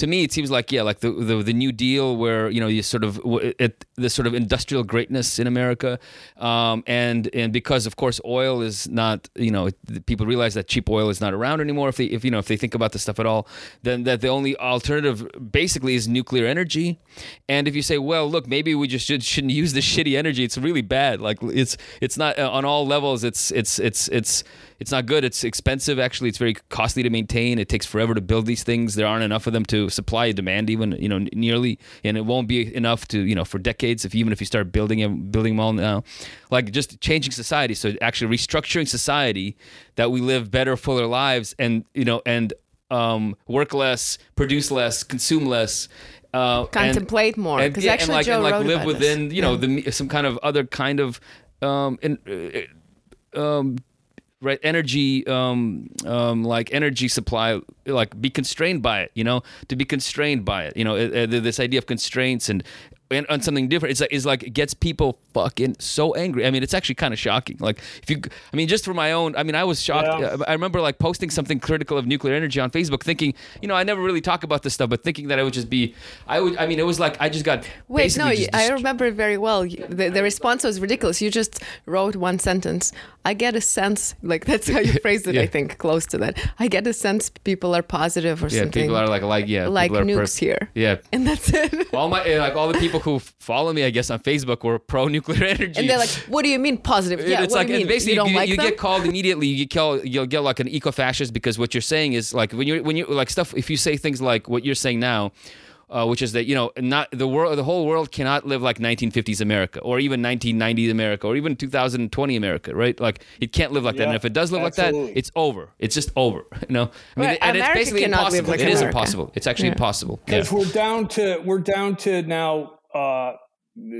to me it seems like yeah like the, the the New Deal where you know you sort of it, this sort of industrial greatness in America um, and and because of course oil is not you know people realize that cheap oil is not around anymore if they if you know if they think about this stuff at all then that the only alternative basically is nuclear energy. And if you say well look maybe we just should, shouldn't use this shitty energy it's really bad. Like it's it's not uh, on all levels it's it's it's it's it's not good. It's expensive. Actually, it's very costly to maintain. It takes forever to build these things. There aren't enough of them to supply demand, even you know nearly, and it won't be enough to you know for decades. If even if you start building them, building them all now, like just changing society. So actually restructuring society that we live better, fuller lives, and you know and um, work less, produce less, consume less, uh, contemplate and, more because yeah, actually and like, Joe and like wrote live within this. you know yeah. the some kind of other kind of um, in, uh, um, energy um, um, like energy supply like be constrained by it you know to be constrained by it you know uh, this idea of constraints and and on something different. It's like it's like it gets people fucking so angry. I mean, it's actually kind of shocking. Like if you, I mean, just for my own. I mean, I was shocked. Yeah. Uh, I remember like posting something critical of nuclear energy on Facebook, thinking, you know, I never really talk about this stuff, but thinking that it would just be, I would. I mean, it was like I just got. Wait, no, just, I remember it very well. The, the response was ridiculous. You just wrote one sentence. I get a sense, like that's how you phrased it. yeah. I think close to that. I get a sense people are positive or yeah, something. Yeah, people are like like yeah, like nukes perf- here. Yeah, and that's it. all my eh, like all the people who follow me, I guess, on Facebook were pro nuclear energy. And they're like, "What do you mean positive? Yeah, it's what like do you mean? basically you, don't you, like you them? get called immediately. You get called, you'll get like an eco-fascist because what you're saying is like when you when you like stuff. If you say things like what you're saying now. Uh, which is that you know not the world the whole world cannot live like 1950s America or even 1990s America or even 2020 America right like it can't live like yeah, that and if it does live absolutely. like that it's over it's just over you know I mean Right, and it's basically impossible like It is America. impossible it's actually Yeah. impossible yeah. we're down to we're down to now uh,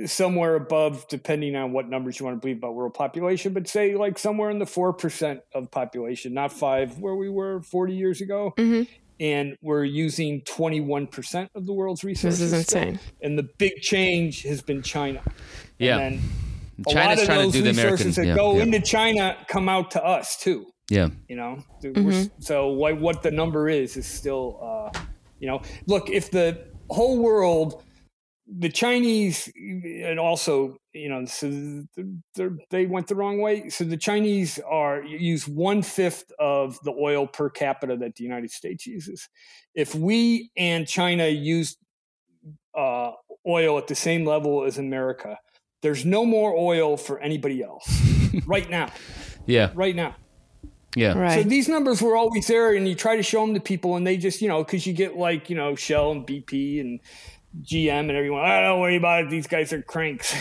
somewhere above, depending on what numbers you want to believe about world population, but say like somewhere in the four percent of population, not five, where we were forty years ago. Mhm. And we're using 21% of the world's resources. This is still. insane. And the big change has been China. Yeah. And then a China's lot of trying to those do the resources American- that yeah, go yeah. into China come out to us too. yeah You know, Mm-hmm. so what what the number is is still, uh, you know, look if the whole world the Chinese, and also, you know, so they went the wrong way. So the Chinese are use one fifth of the oil per capita that the United States uses. If we and China used uh, oil at the same level as America, there's no more oil for anybody else right now. Yeah, right now. Yeah. Right. So these numbers were always there, and you try to show them to people, and they just, you know, because you get like, you know, Shell and BP and GM and everyone. I don't worry about it. These guys are cranks.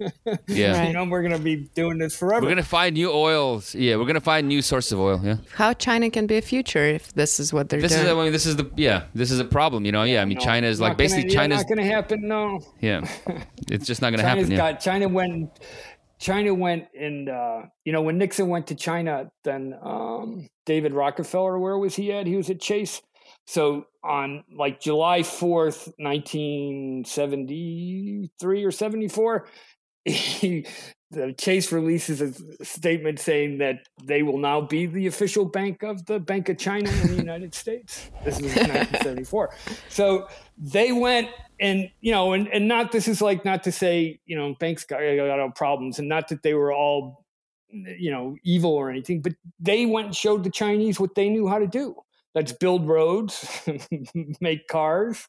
yeah. Right. You know, we're gonna be doing this forever. We're gonna find new oils. Yeah, we're gonna find new sources of oil. Yeah. How China can be a future if this is what they're This doing. is. I mean, this is the. Yeah. This is a problem. You know. Yeah. I mean, No, China is like basically gonna, yeah, China's. not gonna happen. No. Yeah. It's just not gonna China's happen. Yeah. got China went. China went and uh, you know when Nixon went to China, then um, David Rockefeller, where was he at? He was at Chase. So on like July 4th, 1973 or 74, he, the Chase releases a statement saying that they will now be the official bank of the Bank of China in the United States. This is 1974. So they went and you know, and, and not this is like not to say you know banks got, got problems, and not that they were all you know evil or anything, but they went and showed the Chinese what they knew how to do. Let's build roads, make cars,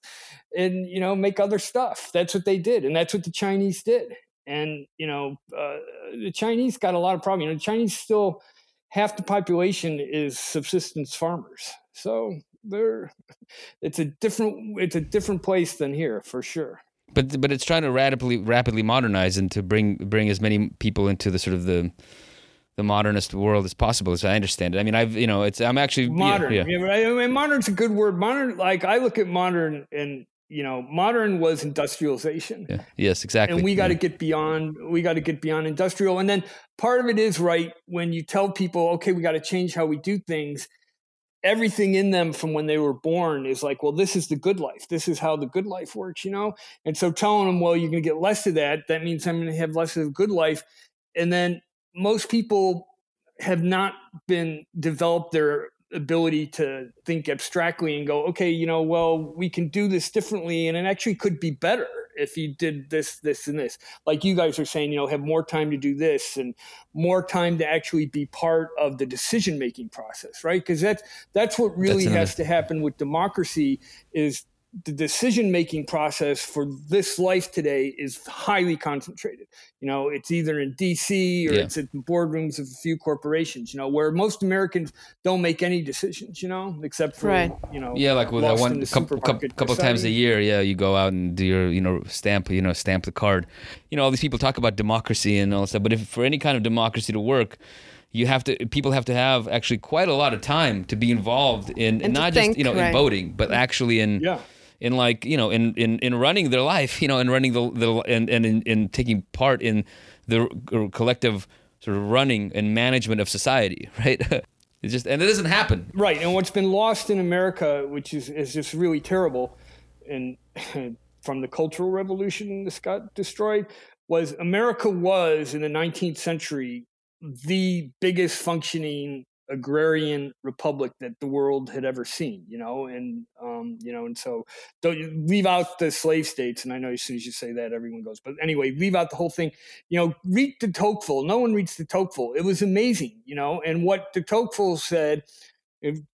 and you know make other stuff. That's what they did, and that's what the Chinese did. And you know, uh, the Chinese got a lot of problems. You know, the Chinese still half the population is subsistence farmers, so they're it's a different it's a different place than here for sure. But but it's trying to rapidly rapidly modernize and to bring bring as many people into the sort of the the modernist world as possible, as I understand it. I mean, I've you know, it's I'm actually modern. Yeah, yeah. I mean, modern's a good word. Modern, like I look at modern, and you know, modern was industrialization. yeah. Yes, exactly. And we got to yeah. get beyond. We got to get beyond industrial. And then part of it is right when you tell people, okay, we got to change how we do things. Everything in them from when they were born is like, well, this is the good life. This is how the good life works, you know. And so telling them, well, you're going to get less of that. That means I'm going to have less of a good life. And then most people have not been developed their ability to think abstractly and go, okay, you know, well, we can do this differently, and it actually could be better if you did this, this, and this. Like you guys are saying, you know, have more time to do this and more time to actually be part of the decision making process, right? Because that's that's what really That's has to happen with democracy is the decision making process for this life today is highly concentrated. You know, it's either in DC or Yeah. it's in boardrooms of a few corporations, you know, where most Americans don't make any decisions, you know, except for, Right. you know, Yeah, like with that one couple, couple, supermarket couple times a year, yeah, you go out and do your, you know, stamp, you know, stamp the card. You know, all these people talk about democracy and all that stuff, but if for any kind of democracy to work, you have to people have to have actually quite a lot of time to be involved in And to not think, just you know in voting, but mm-hmm. actually in Yeah. In like you know in in, in running their life, you know, and running the the and and in, in taking part in the collective sort of running and management of society, right? It just and it doesn't happen. Right, and what's been lost in America, which is is just really terrible, and from the Cultural Revolution this got destroyed, was America was in the 19th century the biggest functioning agrarian republic that the world had ever seen. You know, and um, you know, and so don't leave out the slave states. And I know as soon as you say that, everyone goes. But anyway, leave out the whole thing. You know, read de Tocqueville. No one reads de Tocqueville. It was amazing. You know, and what de Tocqueville said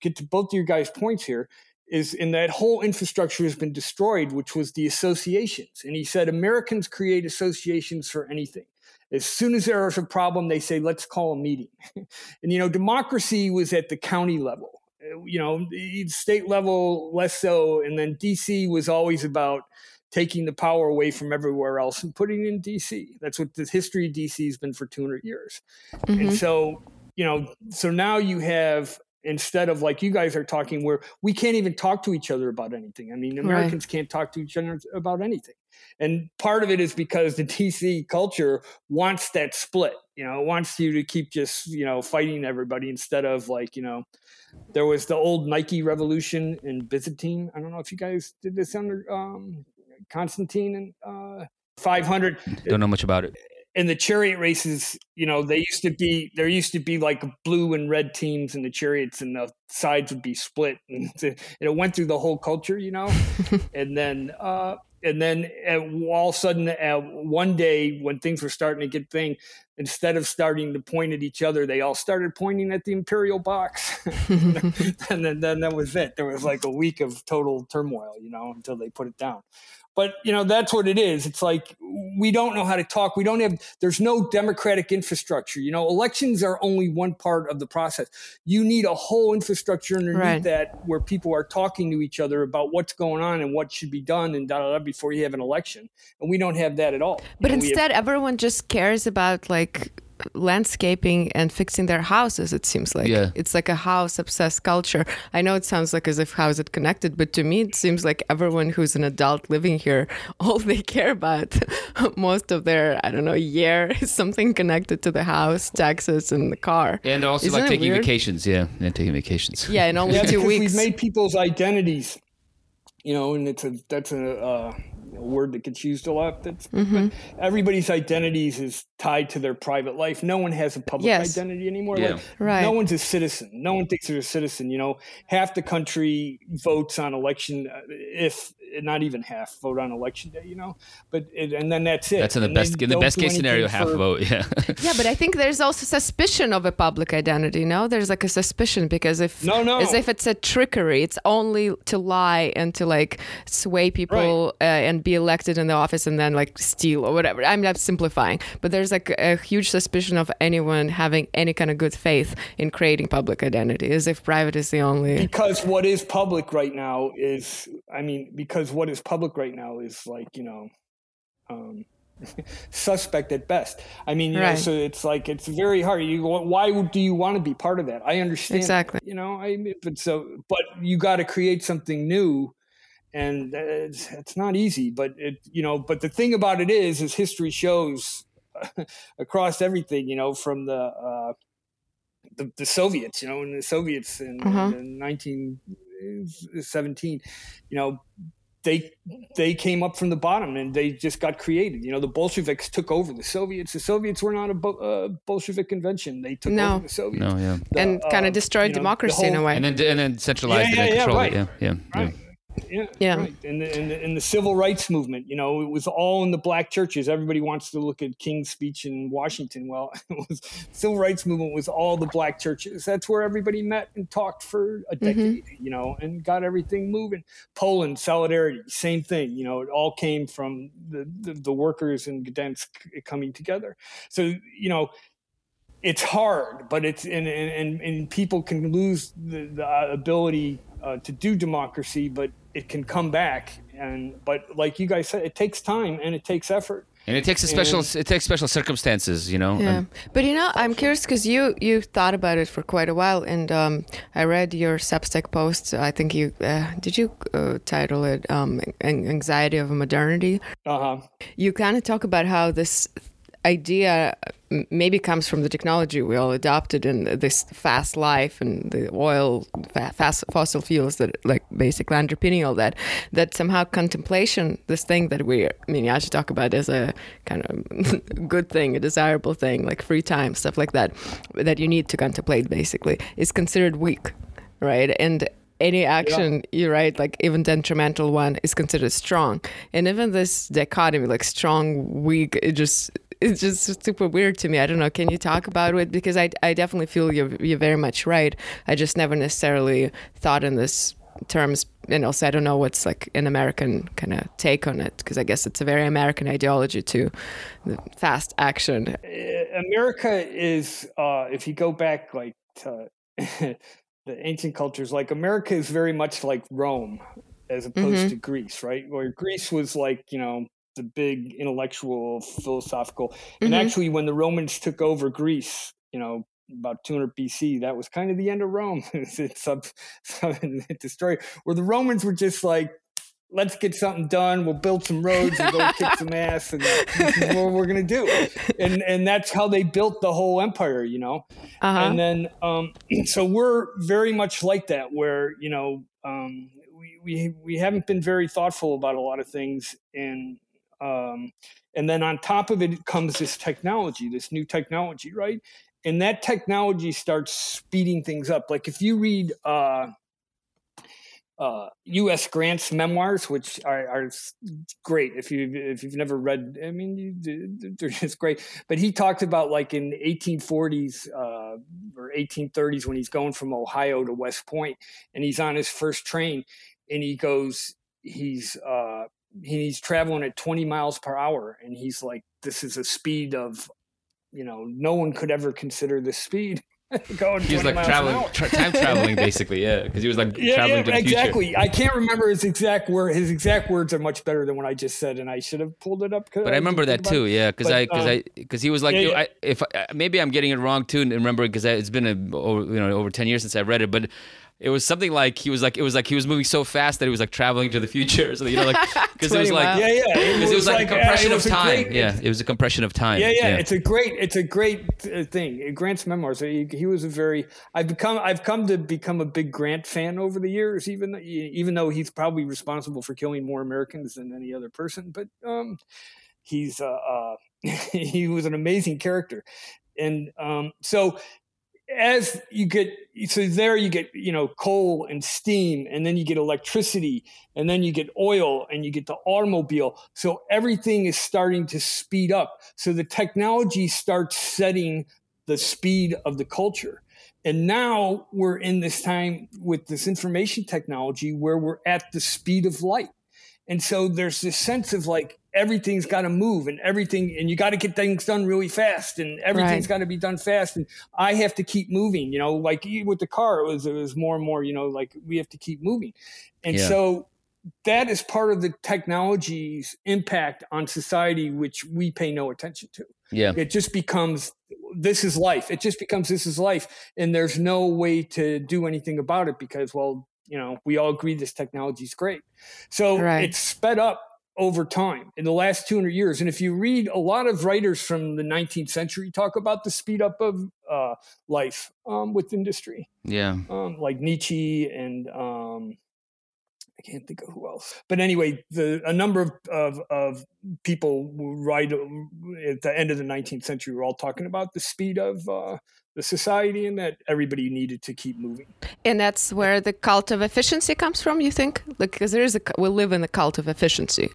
get to both of your guys' points here, is in that whole infrastructure has been destroyed, which was the associations. And he said Americans create associations for anything. As soon as there is a problem, they say, let's call a meeting. and, you know, democracy was at the county level, Uh, you know, state level less so. And then DC was always about taking the power away from everywhere else and putting it in DC. That's what the history of DC has been for 200 years. And so, you know, so now you have instead of like you guys are talking where we can't even talk to each other about anything. I mean, Americans can't talk to each other about anything. And part of it is because the DC culture wants that split, you know, it wants you to keep just, you know, fighting everybody instead of like, you know, there was the old Nike revolution in Byzantine. I don't know if you guys did this under um, Constantine and uh, 500 Don't know much about it. In the chariot races, you know, they used to be there used to be like blue and red teams in the chariots, and the sides would be split, and, it went through the whole culture, you know. and then, uh, and then uh, all of a sudden, uh, one day when things were starting to get thing, instead of starting to point at each other, they all started pointing at the imperial box, and then, then that was it. There was like a week of total turmoil, you know, until they put it down but you know that's what it is. It's like we don't know how to talk. We don't have there's no democratic infrastructure. You know elections are only one part of the process. You need a whole infrastructure underneath right. that where people are talking to each other about what's going on and what should be done and da da da before you have an election. And we don't have that at all. But you know, instead have, everyone just cares about like landscaping and fixing their houses it seems like. Yeah. it's like a house obsessed culture. I know it sounds like as if how is it connected but to me it seems like everyone who's an adult living here all they care about most of their i don't know year is something connected to the house taxes and the car. And also Isn't like taking weird? vacations. Yeah and taking vacations. Yeah in only yeah, two because weeks. we've made people's identities you know and it's a that's a uh, a word that gets used a lot. That's Mm-hmm. everybody's identities is tied to their private life. No one has a public Yes. identity anymore. Yeah. Like, Right. No one's a citizen. No one thinks they're a citizen. You know, half the country votes on election, uh, if not even half vote on election day. You know, but it, and then that's it. that's in the And best in the best case scenario half for- vote yeah yeah but i think there's also suspicion of a public identity no there's like a suspicion because if No, no. as if it's a trickery it's only to lie and to like sway people uh, and be elected in the office and then like steal or whatever i'm not simplifying but there's like a huge suspicion of anyone having any kind of good faith in creating public identity as if private is the only because what is public right now is i mean because what is public right now is like you know um suspect at best i mean you know so it's like it's very hard you why do you want to be part of that i understand Exactly. you know i mean, but so but you got to create something new and it's, it's not easy but it you know but the thing about it is is history shows across everything you know from the uh the, the Soviets, you know, and the Soviets in, Uh-huh. in 1917, you know, they they came up from the bottom and they just got created. You know, the Bolsheviks took over the Soviets. The Soviets were not a Bo- uh, Bolshevik invention. They took No. over the Soviets. no yeah The, and kind of destroyed you know, the democracy in a way and then and then centralized Yeah, it and yeah, yeah, controlled right. it yeah yeah, Right. Yeah. Yeah, right. And the, and, the, and the civil rights movement, you know, it was all in the black churches. Everybody wants to look at King's speech in Washington. Well, it was civil rights movement was all the black churches. That's where everybody met and talked for a mm-hmm. decade, you know, and got everything moving. Poland, solidarity, same thing. You know, it all came from the the, the workers in Gdansk coming together. So you know, it's hard, but it's and and, and people can lose the, the ability uh, to do democracy, but it can come back. And but like you guys said, it takes time and it takes effort. and it takes a special it takes special circumstances you know Yeah, and- but you know, I'm curious because you you thought about it for quite a while, and um, I read your Substack post. I think you uh, did you uh, title it um, "Anxiety of Modernity." Uh huh. You kind of talk about how this idea maybe comes from the technology we all adopted in this fast life and the oil fast fossil fuels that like basically underpinning all that that somehow contemplation this thing that we i mean i should talk about as a kind of good thing a desirable thing like free time stuff like that that you need to contemplate basically is considered weak right? And any action you write, like even detrimental one is considered strong. And even this dichotomy like strong weak it just it's just super weird to me. I don't know. Can you talk about it? Because i, I definitely feel you're, you're very much right. I just never necessarily thought in this terms and also i don't know what's like an american kind of take on it because i guess it's a very american ideology too the fast action. America is, uh, if you go back like to the ancient cultures, like America is very much like Rome as opposed Mhm. to Greece, right? Where Greece was like, you know, the big intellectual, philosophical. And Mhm. actually, when the Romans took over Greece, you know, about 200 BC, that was kind of the end of Rome. it's sub, sub, destroyed. Where the Romans were just like, let's get something done. We'll build some roads and go kick some ass, and this is what we're gonna do. And and that's how they built the whole empire, you know. uh-huh And then um, so we're very much like that, where you know um, we we we haven't been very thoughtful about a lot of things, and um, and then on top of it comes this technology, this new technology, right? And that technology starts speeding things up. Like if you read. Uh, uh, U.S. Grant's memoirs, which are, are, great. If you if you've never read, I mean, you, they're just great. But he talked about like in 1840s uh, or 1830s when he's going from Ohio to West Point, and he's on his first train, and he goes, he's uh, he's traveling at 20 miles per hour, and he's like, this is a speed of, you know, no one could ever consider this speed. going he was like traveling, tra- time traveling, basically, yeah, because he was like yeah, traveling yeah, to the exactly. future. I can't remember his exact word. His exact words are much better than what I just said, and I should have pulled it up. But I, I remember that too, it. yeah, because I, because um, I, because he was like, yeah, yeah. I, if I, maybe I'm getting it wrong too, and remember because it's been a, you know over ten years since I read it, but it was something like he was like it was like he was moving so fast that he was like traveling to the future. So you know, like because it was like yeah, yeah, because it, it, was like, like a compression of time. Great, yeah, it was a compression of time. Yeah, yeah, yeah, it's a great, it's a great uh, thing. Grant's memoirs. He, he, was a very. I've become, I've come to become a big Grant fan over the years. Even even though he's probably responsible for killing more Americans than any other person, but um, he's uh, uh he was an amazing character, and um, so as you get so there you get you know coal and steam and then you get electricity and then you get oil and you get the automobile. So everything is starting to speed up. So the technology starts setting the speed of the culture. And now we're in this time with this information technology where we're at the speed of light and so there's this sense of like everything's got to move and everything, and you got to get things done really fast and everything's right. got to be done fast. And I have to keep moving, you know, like with the car, it was, it was more and more, you know, like we have to keep moving. And yeah. so that is part of the technology's impact on society, which we pay no attention to. Yeah. It just becomes this is life. It just becomes this is life. And there's no way to do anything about it because, well, you know, we all agree this technology is great. So right. it's sped up over time in the last 200 years. And if you read a lot of writers from the 19th century talk about the speed up of uh, life um, with industry. Yeah. Um, like Nietzsche and um, I can't think of who else. But anyway, the a number of, of, of people right at the end of the 19th century were all talking about the speed of uh, the society and that everybody needed to keep moving. And that's where the cult of efficiency comes from, you think? Like, because there is a, we live in a cult of efficiency.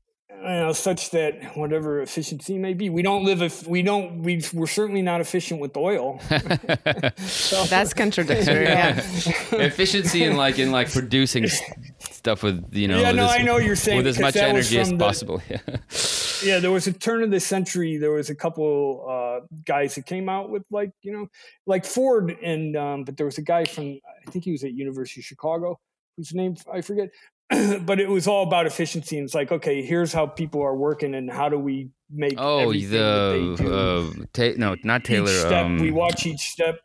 You know, such that whatever efficiency may be, we don't live if we don't we we're certainly not efficient with oil. so, That's contradictory. yeah. efficiency in like in like producing stuff with you know yeah no this, I know you're saying with as much energy as the, possible. Yeah. yeah, there was a turn of the century. There was a couple uh, guys that came out with like you know like Ford and um, but there was a guy from I think he was at University of Chicago whose name I forget but it was all about efficiency. And it's like, okay, here's how people are working, and how do we make oh the uh, ta- no not Taylor. Um, we watch each step.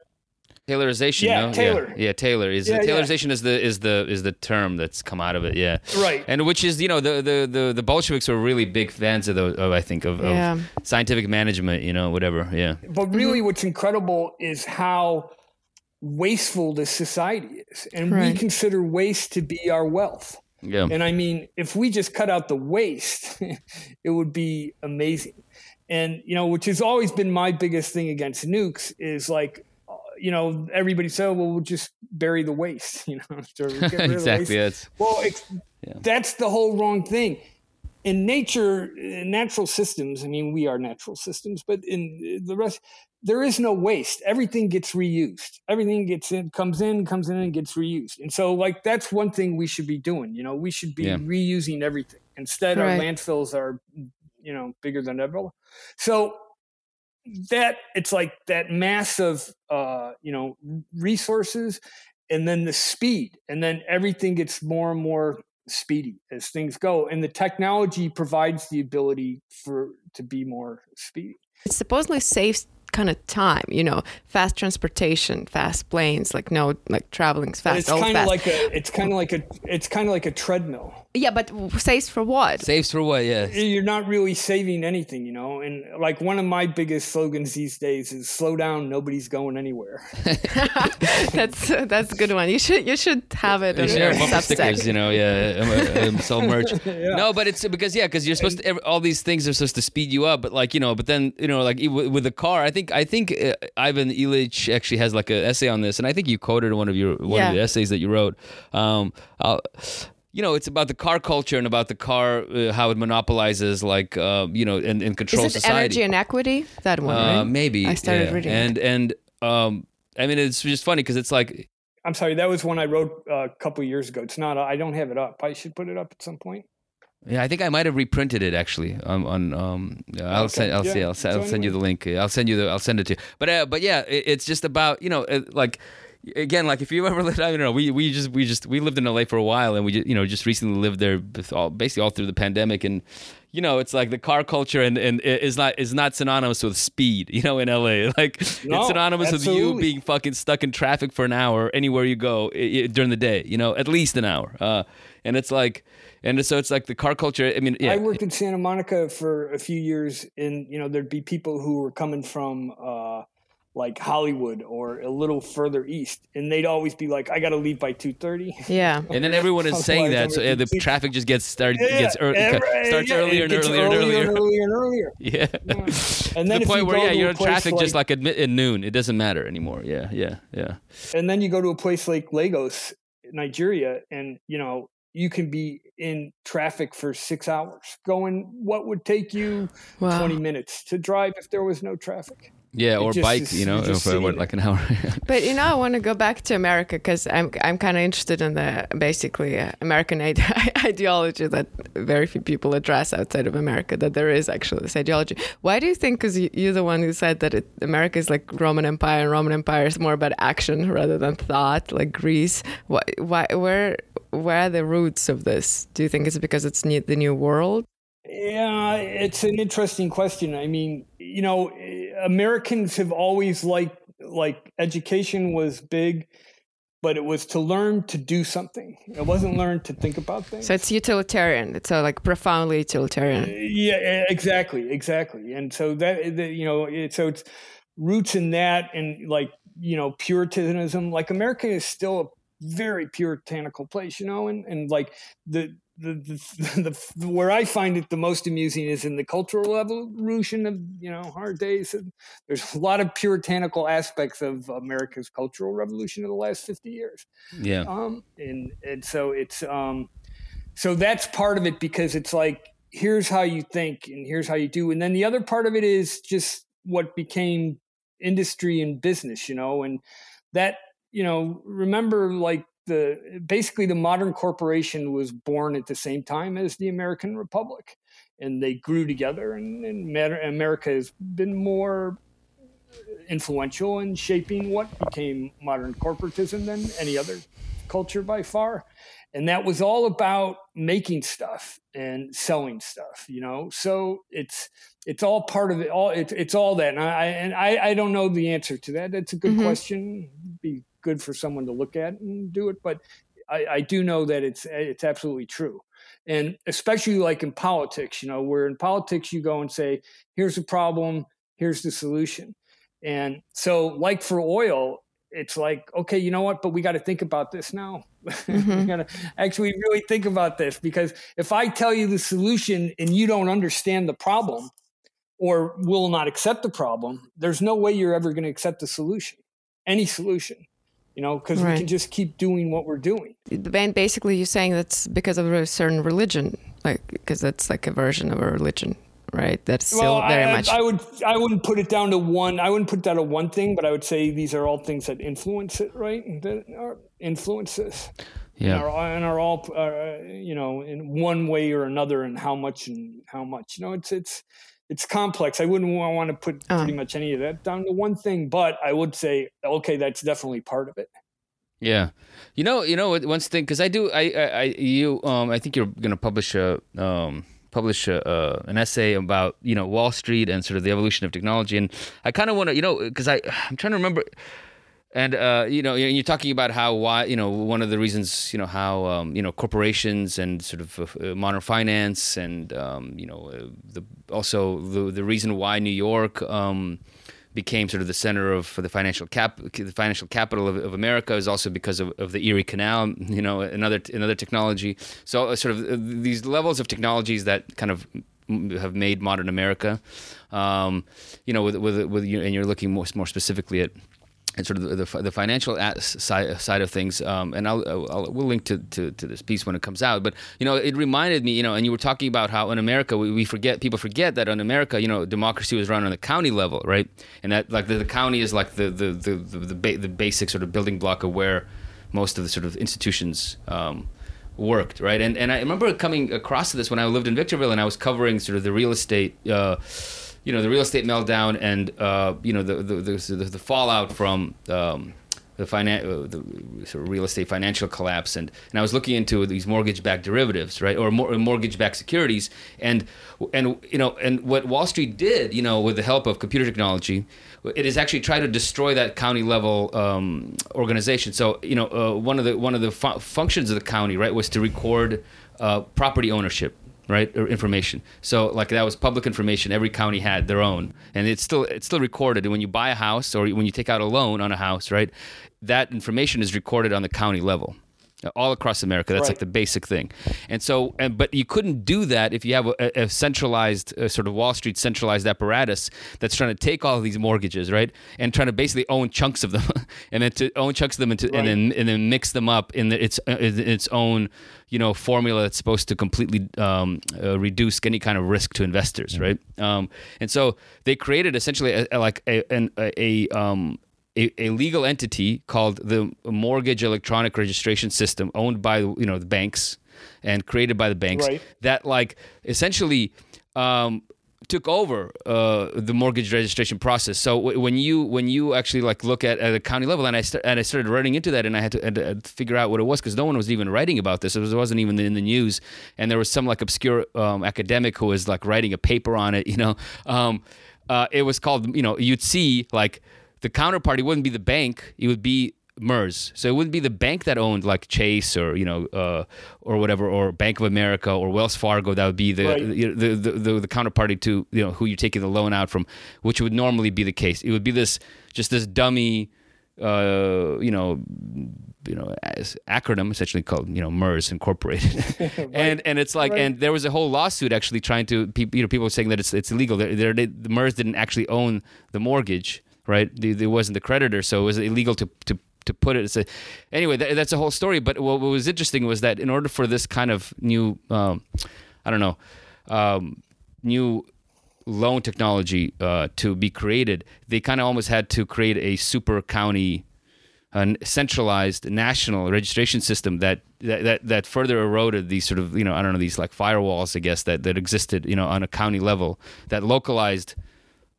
Taylorization, yeah, no? Taylor. Yeah, yeah Taylor is yeah, Taylorization yeah. is the is the is the term that's come out of it. Yeah, right. And which is you know the the the, the Bolsheviks were really big fans of those. Of, I think of, yeah. of scientific management. You know, whatever. Yeah. But really, mm-hmm. what's incredible is how wasteful this society is, and right. we consider waste to be our wealth. Yeah. And I mean, if we just cut out the waste, it would be amazing. And, you know, which has always been my biggest thing against nukes is like, uh, you know, everybody said, well, we'll just bury the waste, you know, exactly. That's, well, yeah. that's the whole wrong thing. In nature, in natural systems, I mean, we are natural systems, but in the rest, there is no waste. Everything gets reused. Everything gets in, comes in, comes in, and gets reused. And so, like, that's one thing we should be doing. You know, we should be yeah. reusing everything. Instead, right. our landfills are, you know, bigger than ever. So that it's like that massive, uh, you know, resources, and then the speed, and then everything gets more and more speedy as things go, and the technology provides the ability for to be more speedy. It supposedly saves kind of time you know fast transportation fast planes like no like traveling fast it's kind of like a it's kind of like a it's kind of like a treadmill yeah, but saves for what? Saves for what? Yeah. You're not really saving anything, you know. And like one of my biggest slogans these days is "Slow down, nobody's going anywhere." that's that's a good one. You should you should have it. You share bumper stickers, you know. Yeah, um, uh, sell merch. yeah. No, but it's because yeah, because you're supposed to. All these things are supposed to speed you up, but like you know, but then you know, like with the car, I think think I think uh, Ivan Illich actually has like an essay on this, and I think you quoted one of your one Yeah. of the essays that you wrote. Um, I'll, you know, it's about the car culture and about the car uh, how it monopolizes, like uh, you know, and, and controls Is it society. energy and equity? That one, uh, right? maybe I started yeah. reading it. and and um, I mean, it's just funny because it's like I'm sorry, that was one I wrote uh, a couple years ago. It's not. I don't have it up. I should put it up at some point. Yeah, I think I might have reprinted it actually. On, on um, I'll Okay, send. I'll yeah. see. I'll, send, I'll send you the link. I'll send you the. I'll send it to you. But uh, but yeah, it, it's just about you know uh, like again like if you ever lived. I don't know. We we just we just we lived in LA for a while and we just, you know just recently lived there with all, basically all through the pandemic and. You know, it's like the car culture and, and it is not is not synonymous with speed. You know, in LA, like No, it's synonymous with you being fucking stuck in traffic for an hour anywhere you go i- i- during the day. You know, at least an hour. Uh, and it's like, and so it's like the car culture. I mean, yeah, I worked in Santa Monica for a few years, and you know there'd be people who were coming from uh, like Hollywood or a little further east, and they'd always be like, "I got to leave by 2.30. yeah. And then everyone is saying that, so yeah, the traffic just gets started Yeah, gets early, every- starts yeah, earlier and gets earlier and earlier. and earlier and earlier. Yeah, And the then if point you where yeah, to you're in place traffic just like- like at, at noon. It doesn't matter anymore. Yeah, yeah, yeah. and then you go to a place like Lagos, Nigeria, and you know you can be in traffic for six hours, going what would take you Wow. 20 minutes to drive if there was no traffic. Yeah, or bike, is- you know, you're just for what, like an hour. But you know, I want to go back to America because I'm I'm kind of interested in the basically uh, American ide- ideology that very few people address outside of America. That there is actually this ideology. Why do you think? Because you, you're the one who said that it, America is like Roman Empire, and Roman Empire is more about action rather than thought, like Greece. Why? Why? Where? Where are the roots of this? Do you think it's because it's the new world? Yeah, it's an interesting question. I mean, you know, eh, Americans have always liked like education was big, but it was to learn to do something. It wasn't learn to think about things. So it's utilitarian. It's a like profoundly utilitarian. Eh, yeah, e- exactly, exactly. And so that, eh, that you know, it, so it's roots in that, and like you know, Puritanism. Like America is still a very puritanical place, you know, and and like the. The, the, the where I find it the most amusing is in the cultural evolution of you know hard days. And there's a lot of puritanical aspects of America's cultural revolution of the last fifty years yeah, um and and so it's um so that's part of it because it's like here's how you think and here's how you do and then the other part of it is just what became industry and business you know and that you know remember like the basically the modern corporation was born at the same time as the american republic and they grew together and, and Mer- america has been more influential in shaping what became modern corporatism than any other culture by far. And that was all about making stuff and selling stuff you know? So it's it's all part of it all it's, it's all that. And i and I, I don't know the answer to that. That's a good Mhm. question. Be good for someone to look at and do it but I, I do know that it's it's absolutely true. And especially like in politics you know where in politics you go and say here's the problem here's the solution. And so like for oil it's like okay you know what but we got to think about this now. We Mhm. got to actually really think about this because if i tell you the solution and you don't understand the problem or will not accept the problem there's no way you're ever going to accept the solution any solution you know because we can just keep doing what we're doing Ba- basically you're saying that's because of a certain religion like because that's like a version of a religion right that's still well, very I, much I would I wouldn't put it down to one. I wouldn't put it down to one thing, but I would say these are all things that influence it, right? That are influences and yeah, are, and are all uh, you know in one way or another, and how much and how much. You know, it's it's it's complex. I wouldn't want to put Uh. pretty much any of that down to one thing, but I would say okay, that's definitely part of it. yeah. You know, you know, what- one thing because I do, I, I, I, you, um, I think you're gonna publish a, um, publish a, uh, an essay about you know Wall Street and sort of the evolution of technology, and I kind of want to, you know, because I, I'm trying to remember. And uh, you know, you're talking about how why you know one of the reasons you know how um, you know corporations and sort of uh, modern finance and um, you know uh, the also the the reason why New York um, became sort of the center of the financial cap the financial capital of, of America is also because of, of the Erie Canal you know another another technology so uh, sort of uh, these levels of technologies that kind of have made modern America. Um, you know, with with with you, and you're looking more more specifically at and sort of the, the, the financial side, side of things. Um, and I'll, I'll, we'll link to, to, to, this piece when it comes out. But you know, it reminded me, you know, and you were talking about how in America we, we forget people forget that in America, you know, democracy was run on the county level, right? And that like the, the county is like the the the the, the, ba- the, basic sort of building block of where most of the sort of institutions. Um, worked right and and I remember coming across this when I lived in Victorville and I was covering sort of the real estate uh, you know the real estate meltdown and uh, you know the the, the, the fallout from um, the, finan- uh, the sort of real estate financial collapse and, and I was looking into these mortgage-backed derivatives right or mor- mortgage-backed securities. And and you know and what Wall Street did you know with the help of computer technology it is actually try to destroy that county level um, organization. So you know uh, one of the one of the fu- functions of the county right was to record uh, property ownership right or information. So like that was public information. Every county had their own. And it's still it's still recorded. And when you buy a house or when you take out a loan on a house right that information is recorded on the county level all across America. That's right. like the basic thing. And so, and, but you couldn't do that if you have a, a centralized uh, sort of Wall Street centralized apparatus that's trying to take all of these mortgages, right, and trying to basically own chunks of them, and then to own chunks of them, into, right. and then and then mix them up in the, its uh, its own you know formula that's supposed to completely um, uh, reduce any kind of risk to investors, mm-hmm. right? Um, and so they created essentially a, a, like a, an, a, um, a, a, legal entity called the Mortgage Electronic Registration System, owned by you know the banks and created by the banks, right. that like essentially um, took over uh, the mortgage registration process. So w- when you when you actually like look at at a county level, and I st- and I started running into that, and I had to, to figure out what it was because no one was even writing about this. It, was, not even in the news, and there was some like obscure um, academic who was like writing a paper on it. You know, um, uh, it was called you know you'd see like the counterparty wouldn't be the bank; it would be MERS. So it wouldn't be the bank that owned like Chase or you know uh, or whatever or Bank of America or Wells Fargo. That would be the, right. the, the, the, the, counterparty to you know who you're taking the loan out from, which would normally be the case. It would be this just this dummy, uh, you know, you know, acronym essentially called you know MERS Incorporated, right. and and it's like right. and there was a whole lawsuit actually trying to you know people saying that it's it's illegal. They're, they're, they, the MERS didn't actually own the mortgage right? There wasn't the creditor, so it was illegal to to to put it. A, anyway, that, that's a whole story. But what, what, was interesting was that in order for this kind of new, um, I don't know, um, new loan technology uh, to be created, they kind of almost had to create a super county, a centralized national registration system that, that that that further eroded these sort of you know I don't know these like firewalls I guess that that existed you know on a county level that localized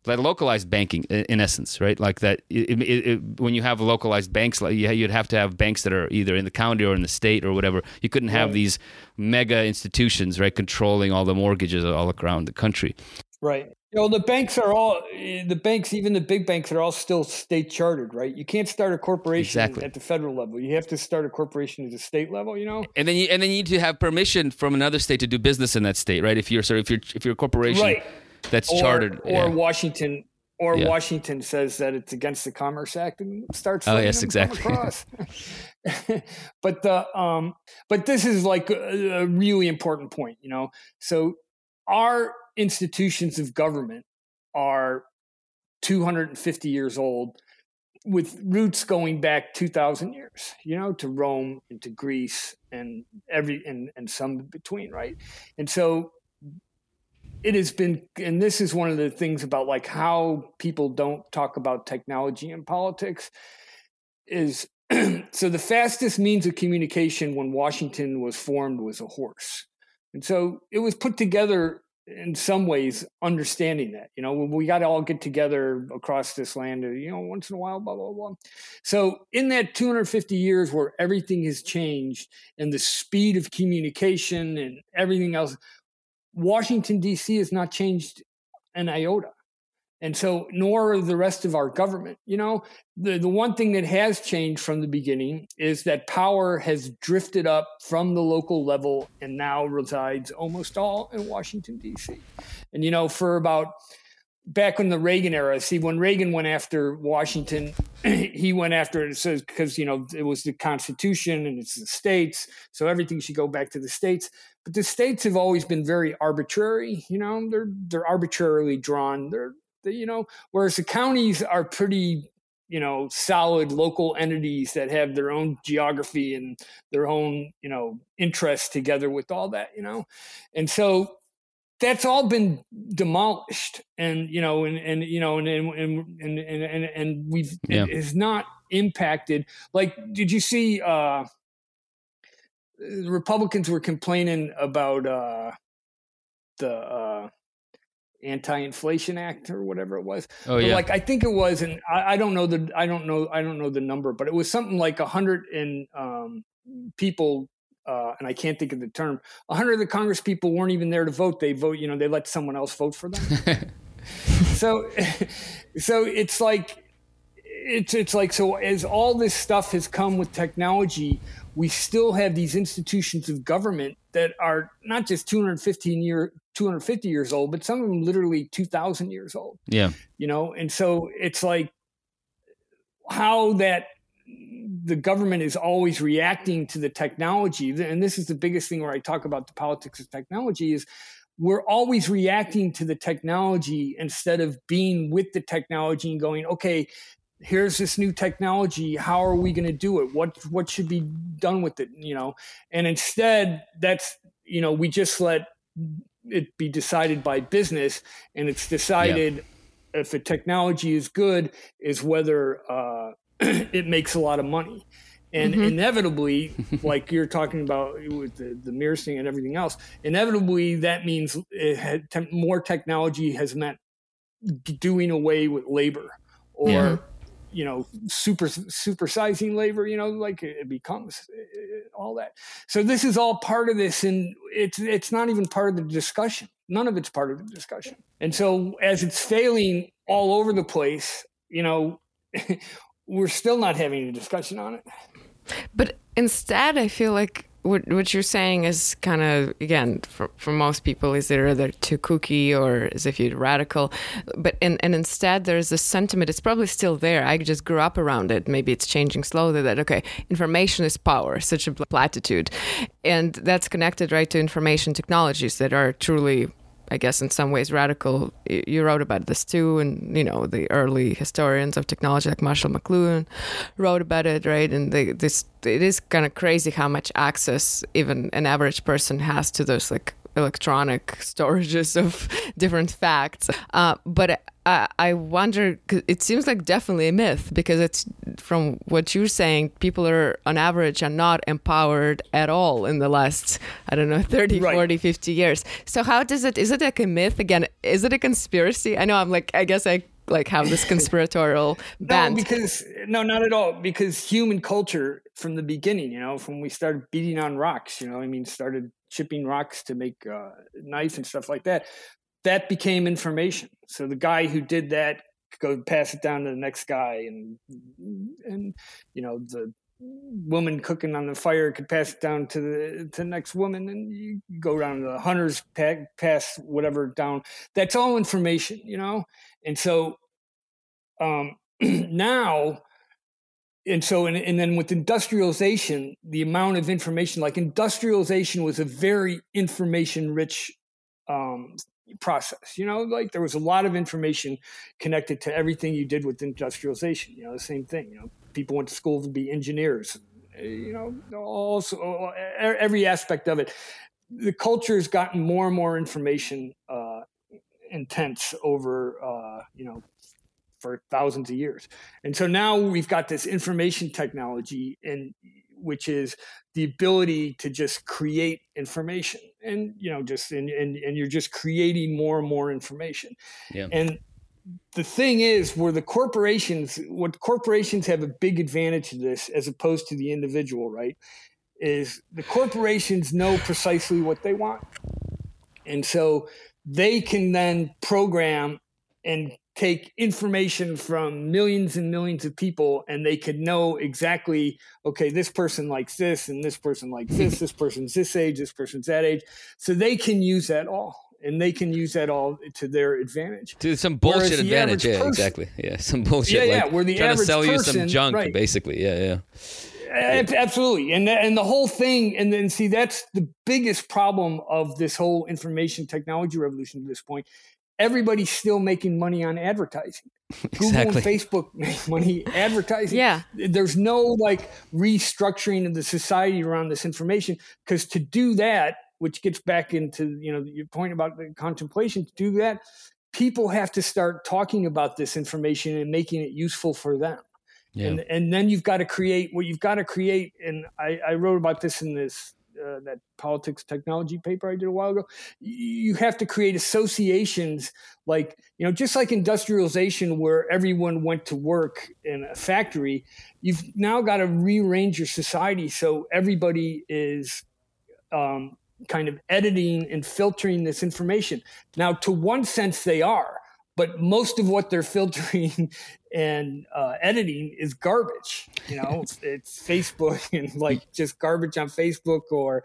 like localized banking in essence right? Like that it, it, it, when you have localized banks like you'd have to have banks that are either in the county or in the state or whatever. You couldn't have right. these mega institutions right controlling all the mortgages all around the country. Right. You know the banks are all the banks even the big banks are all still state chartered right? You can't start a corporation exactly. at the federal level. You have to start a corporation at the state level you know? And then you and then you need to have permission from another state to do business in that state right? If you're sorry if you're if you're a corporation right that's or, chartered. Or yeah. Washington or yeah. Washington says that it's against the Commerce Act and starts. Oh yes, exactly. but the um, but this is like a, a really important point, you know. So our institutions of government are 250 years old with roots going back 2000 years you know to rome and to greece and every and, and some between right and so it has been and this is one of the things about like how people don't talk about technology in politics is so the fastest means of communication when washington was formed was a horse. And so it was put together in some ways understanding that you know we got to all get together across this land you know once in a while blah blah blah. So in that 250 years where everything has changed and the speed of communication and everything else Washington, D.C. has not changed an iota. And so, nor the rest of our government. You know, the, the one thing that has changed from the beginning is that power has drifted up from the local level and now resides almost all in Washington, D.C. And, you know, for about back in the Reagan era. See, when Reagan went after Washington, he went after it says because you know it was the Constitution and it's the states, so everything should go back to the states. But the states have always been very arbitrary. You know, they're they're arbitrarily drawn. They're they, you know, whereas the counties are pretty you know solid local entities that have their own geography and their own you know interests together with all that you know and so that's all been demolished and you know and and you know and and and and and, and we've yeah. it not impacted like did you see uh republicans were complaining about uh the uh anti-inflation act or whatever it was. Oh yeah. like I think it was, and I, I, don't know the I don't know I don't know the number, but it was something like a hundred and um, people. Uh, and I can't think of the term. A hundred of the Congress people weren't even there to vote. They vote, you know, they let someone else vote for them. so, so it's like, it's it's like so as all this stuff has come with technology, we still have these institutions of government that are not just 215 year 250 years old but some of them literally 2000 years old yeah you know and so it's like how that the government is always reacting to the technology. And this is the biggest thing where i talk about the politics of technology is we're always reacting to the technology instead of being with the technology and going okay here's this new technology. How are we going to do it? What what should be done with it? You know? And instead that's you know we just let it be decided by business and it's decided if the technology is good is whether uh, it makes a lot of money. And mm-hmm. inevitably like you're talking about with the, the mirror thing and everything else inevitably that means had, more technology has meant doing away with labor or yeah. you know super supersizing labor you know like it becomes all that. So this is all part of this and it's it's not even part of the discussion. None of it's part of the discussion. And so as it's failing all over the place you know we're still not having a discussion on it. But instead i feel like what what you're saying is kind of again for, for most people is either too kooky or as if you're radical? But and, and instead there's a sentiment it's probably still there. I just grew up around it. Maybe it's changing slowly that okay information is power such a platitude. And that's connected right to information technologies that are truly I guess in some ways radical. You wrote about this too, and you know the early historians of technology like Marshall McLuhan wrote about it, right? And they, this it is kind of crazy how much access even an average person has to those like electronic storages of different facts. Uh, but I, I wonder, it seems like definitely a myth because it's from what you're saying, people are on average are not empowered at all in the last, I don't know, 30, right. 40, 50 years. So how does it, is it like a myth? Again, is it a conspiracy? I know I'm like, I guess I like have this conspiratorial bent. No, because no, not at all. Because human culture from the beginning, you know, from we started beating on rocks, you know, I mean, started chipping rocks to make uh, knife and stuff like that. That became information. So the guy who did that could go pass it down to the next guy, and and you know the woman cooking on the fire could pass it down to the to the next woman, and you go down to the hunters pack, pass whatever down. That's all information, you know. And so um, now and so and, and then with industrialization the amount of information like industrialization was a very information rich um, process you know? Like there was a lot of information connected to everything you did with industrialization you know the same thing you know? People went to school to be engineers you know also every aspect of it. The culture has gotten more and more information uh, intense over uh, you know for thousands of years. And so now we've got this information technology and which is the ability to just create information and you know just and, and, and you're just creating more and more information. Yeah. And the thing is where the corporations what corporations have a big advantage to this as opposed to the individual, right? Is the corporations know precisely what they want. And so they can then program and take information from millions and millions of people and they could know exactly okay this person likes this and this person likes this this person's this age this person's that age so they can use that all and they can use that all to their advantage. To some bullshit advantage, yeah, person, exactly, yeah, some bullshit. Yeah, yeah, like where the trying to sell person, you some junk, right. basically, yeah, yeah. Absolutely, and and the whole thing, and then see that's the biggest problem of this whole information technology revolution at this point. Everybody's still making money on advertising. Google exactly. and Facebook make money advertising. Yeah, there's no like restructuring of the society around this information because to do that, which gets back into you know your point about the contemplation, to do that, people have to start talking about this information and making it useful for them. Yeah. And and then you've got to create what you've got to create. And I, I wrote about this in this uh, that politics technology paper I did a while ago. You have to create associations like you know just like industrialization where everyone went to work in a factory. You've now got to rearrange your society so everybody is. Um, kind of editing and filtering this information. Now, to one sense, they are, but most of what they're filtering and uh, editing is garbage. You know, it's, it's, Facebook and like just garbage on Facebook or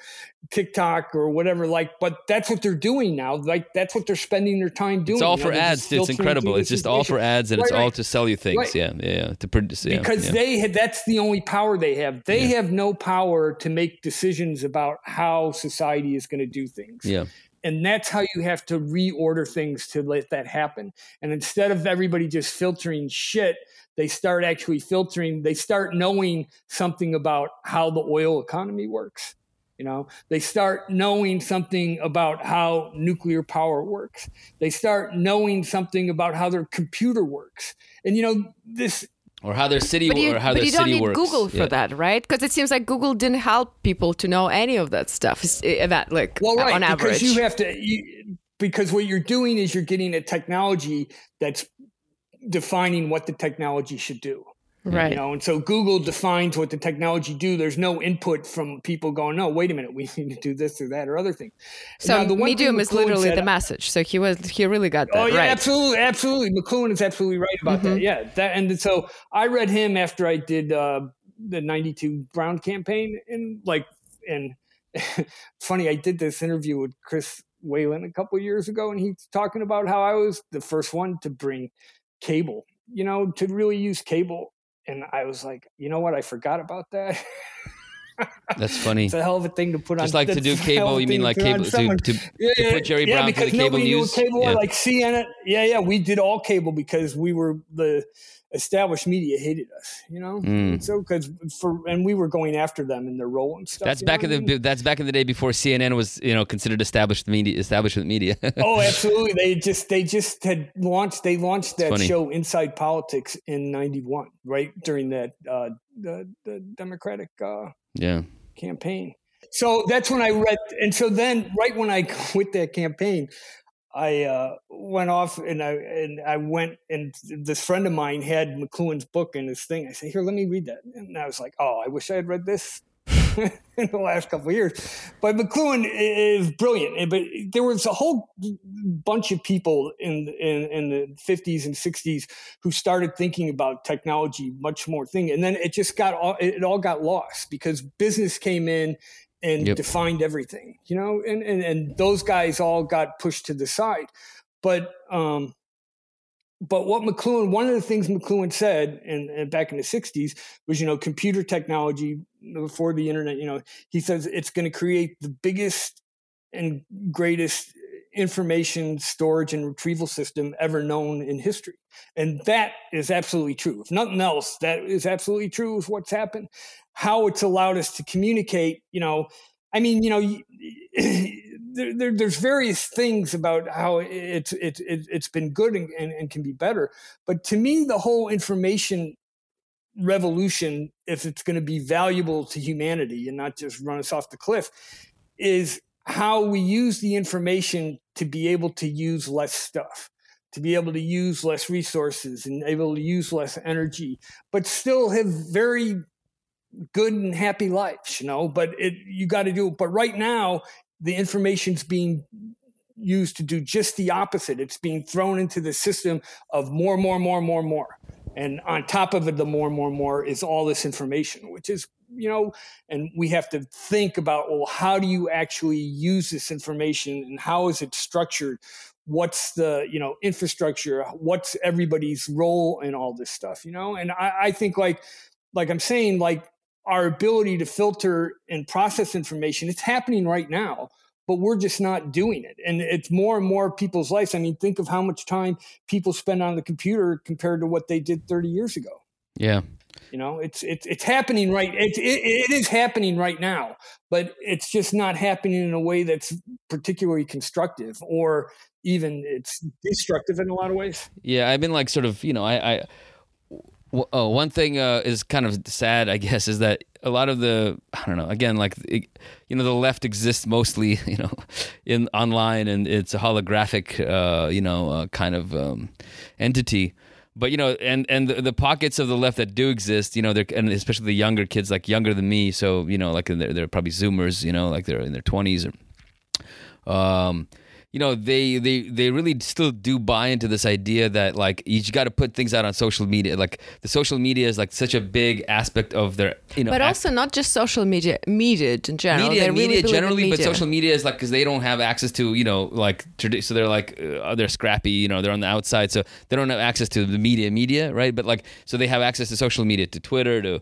TikTok or whatever. Like, but that's what they're doing now. Like, that's what they're spending their time doing. It's all for ads. It's incredible. It's just all for ads, and right, it's right. all to sell you things. Right. Yeah, yeah, yeah, to produce. Yeah, because yeah. they had, that's the only power they have. They have no power to make decisions about how society is going to do things. Yeah and that's how you have to reorder things to let that happen. And instead of everybody just filtering shit they start actually filtering they start knowing something about how the oil economy works you know? They start knowing something about how nuclear power works. They start knowing something about how their computer works. And you know this or how their city but you, or how but you don't need works. Google for yeah. that, right? Because it seems like Google didn't help people to know any of that stuff. Eh, that like well, right, on average, because you have to. You, because what you're doing is you're getting a technology that's defining what the technology should do. Right. You know, and so Google defines what the technology do. There's no input from people going, no, wait a minute, we need to do this or that or other thing. So now, the medium is literally the message. So he was he really got that. Oh yeah, right. absolutely, absolutely. McLuhan is absolutely right about mm-hmm. that. Yeah, that and so I read him after I did uh, the '92 Brown campaign, and like, and funny, I did this interview with Chris Whalen a couple years ago, and he's talking about how I was the first one to bring cable, you know, to really use cable and I was like, you know what? I forgot about that. That's funny. it's a hell of a thing to put Just on. Just like to do cable, you mean like cable to, to, yeah, to, put Jerry yeah, Brown because the cable nobody news? Knew cable yeah. like CNN. Yeah, yeah, we did all cable because we were the established media hated us, you know. Mm. So because for and we were going after them in their role and stuff. That's back in the mean? that's back in the day before CNN was you know considered established media establishment media. oh, absolutely. They just they just had launched they launched that show Inside Politics in '91, right during that uh, the the Democratic uh, yeah campaign. So that's when I read, and so then right when I quit that campaign, I uh, went off and I and I went and this friend of mine had McLuhan's book in his thing. I said, "Here, let me read that." And I was like, "Oh, I wish I had read this in the last couple of years." But McLuhan is brilliant. But there was a whole bunch of people in in, in the fifties and sixties who started thinking about technology much more thing, and then it just got all it all got lost because business came in and yep. defined everything, you know, and, and, and those guys all got pushed to the side. But, um, but what McLuhan, one of the things McLuhan said and, and back in the 60s was, you know, computer technology before the internet, you know, he says it's going to create the biggest and greatest information storage and retrieval system ever known in history. And that is absolutely true. If nothing else, that is absolutely true with what's happened how it's allowed us to communicate. You know, I mean, you know, there, there, there's various things about how it's it's it's been good and, and, and can be better. But to me, the whole information revolution, if it's going to be valuable to humanity and not just run us off the cliff, is how we use the information to be able to use less stuff to be able to use less resources and able to use less energy, but still have very good and happy lives, you know, but it, you got to do it. But right now, the information's being used to do just the opposite. It's being thrown into the system of more, more, more, more, more. And on top of it the more and more and more is all this information which is you know and we have to think about well how do you actually use this information and how is it structured? What's the you know infrastructure? What's everybody's role in all this stuff you know? And I, I think like like i'm saying like our ability to filter and process information it's happening right now but we're just not doing it. And it's more and more people's lives. I mean think of how much time people spend on the computer compared to what they did 30 years ago. Yeah. You know it's it's it's happening right it, it, it is happening right now but it's just not happening in a way that's particularly constructive or even it's destructive in a lot of ways. Yeah i've been like sort of you know i i oh, one thing uh, is kind of sad, I guess, is that a lot of the I don't know. Again, like you know, the left exists mostly, you know, in online, and it's a holographic, uh, you know, uh, kind of um, entity. But you know, and and the, the, pockets of the left that do exist, you know, they're and especially the younger kids, like younger than me, so you know, like they're, they're probably Zoomers, you know, like they're in their twenties or. Um, you know they they they really still do buy into this idea that like you got to put things out on social media. Like the social media is like such a big aspect of their you know but also not just social media media in general. Media media really generally media. but social media is like because they don't have access to you know like so they're like uh, they're scrappy you know they're on the outside so they don't have access to the media media right? But like so they have access to social media to twitter to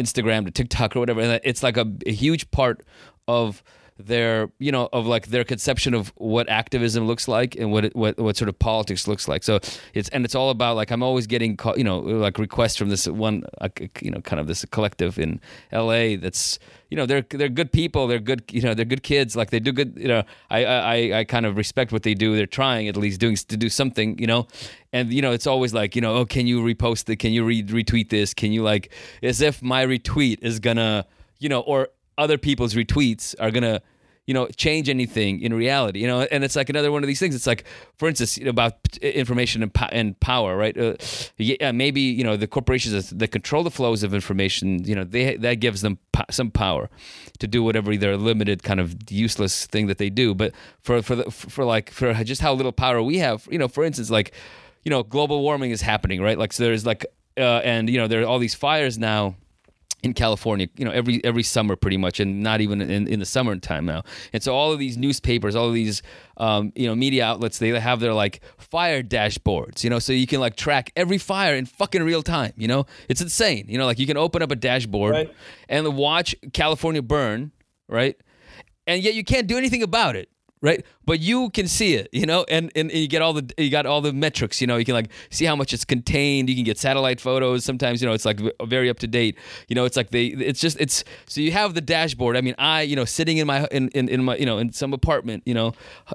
instagram to tiktok or whatever and it's like a, a huge part of their you know of like their conception of what activism looks like and what it, what what sort of politics looks like. So it's and it's all about like I'm always getting you know like requests from this one uh, you know kind of this collective in L.A. that's you know they're they're good people they're good you know they're good kids like they do good you know I I I kind of respect what they do they're trying at least doing to do something you know and you know it's always like you know oh can you repost it can you re- retweet this can you like as if my retweet is gonna you know or other people's retweets are gonna you know change anything in reality you know? And it's like another one of these things it's like for instance you know, about information and, po- and power right? Uh, yeah maybe you know the corporations that control the flows of information you know they that gives them po- some power to do whatever their limited kind of useless thing that they do. But for for the, for like for just how little power we have you know for instance like you know global warming is happening right? Like so there's like uh, and you know there are all these fires now in California, you know, every every summer pretty much, and not even in, in the summertime now. And so all of these newspapers, all of these um, you know media outlets, they have their like fire dashboards, you know, so you can like track every fire in fucking real time. You know, it's insane. You know, like you can open up a dashboard right. and watch California burn, right? And yet you can't do anything about it right? But you can see it, you know, and, and you get all the you got all the metrics, you know. You can like see how much it's contained. You can get satellite photos. Sometimes you know it's like very up to date. You know, it's like they it's just it's so you have the dashboard. I mean, I you know sitting in my in, in, in my you know in some apartment, you know,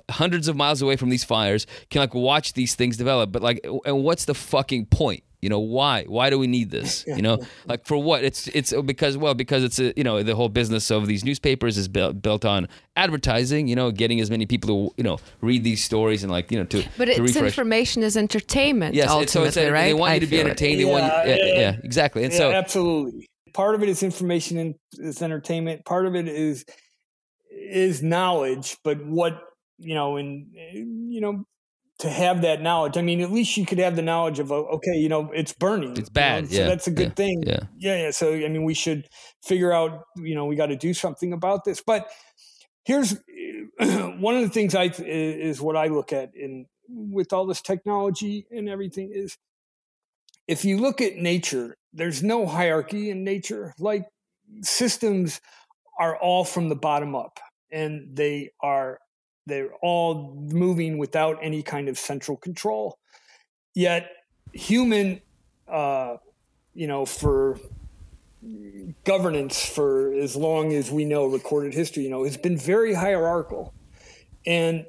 hundreds of miles away from these fires, can like watch these things develop. But like, and what's the fucking point? You know why? Why do we need this? You know, like for what? It's it's because well because it's a, you know the whole business of these newspapers is built built on advertising. You know, getting as many people to you know read these stories and like you know to but to it's refresh. information is entertainment. Yes, ultimately, so it's a, right? They want you to be entertained. They yeah, want you, yeah, yeah, exactly. And yeah, so absolutely, part of it is information and it's entertainment. Part of it is is knowledge, but what you know, and eh, you know, to have that knowledge. I mean, at least you could have the knowledge of, uh, okay, you know, it's burning. It's bad. You know? yeah. So that's a good yeah. thing. Yeah. yeah. Yeah. So, I mean, we should figure out, you know, we got to do something about this. But here's one of the things I, is what I look at in, with all this technology and everything is if you look at nature, there's no hierarchy in nature. Like systems are all from the bottom up and they are they're all moving without any kind of central control. Yet, human, uh, you know, for governance for as long as we know recorded history, you know, has been very hierarchical. And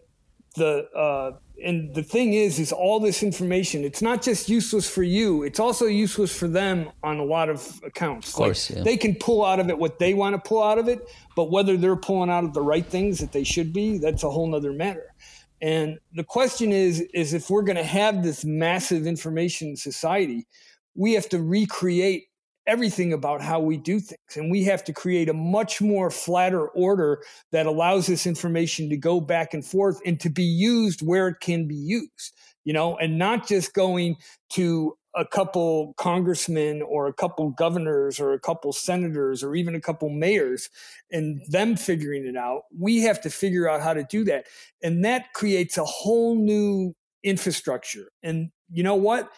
the uh, and the thing is is all this information it's not just useless for you it's also useless for them on a lot of accounts of course, like yeah. they can pull out of it what they want to pull out of it but whether they're pulling out of the right things that they should be that's a whole nother matter and the question is is if we're going to have this massive information society we have to recreate everything about how we do things. And we have to create a much more flatter order that allows this information to go back and forth and to be used where it can be used, you know, and not just going to a couple congressmen or a couple governors or a couple senators or even a couple mayors and them figuring it out. We have to figure out how to do that. And that creates a whole new infrastructure. And you know what?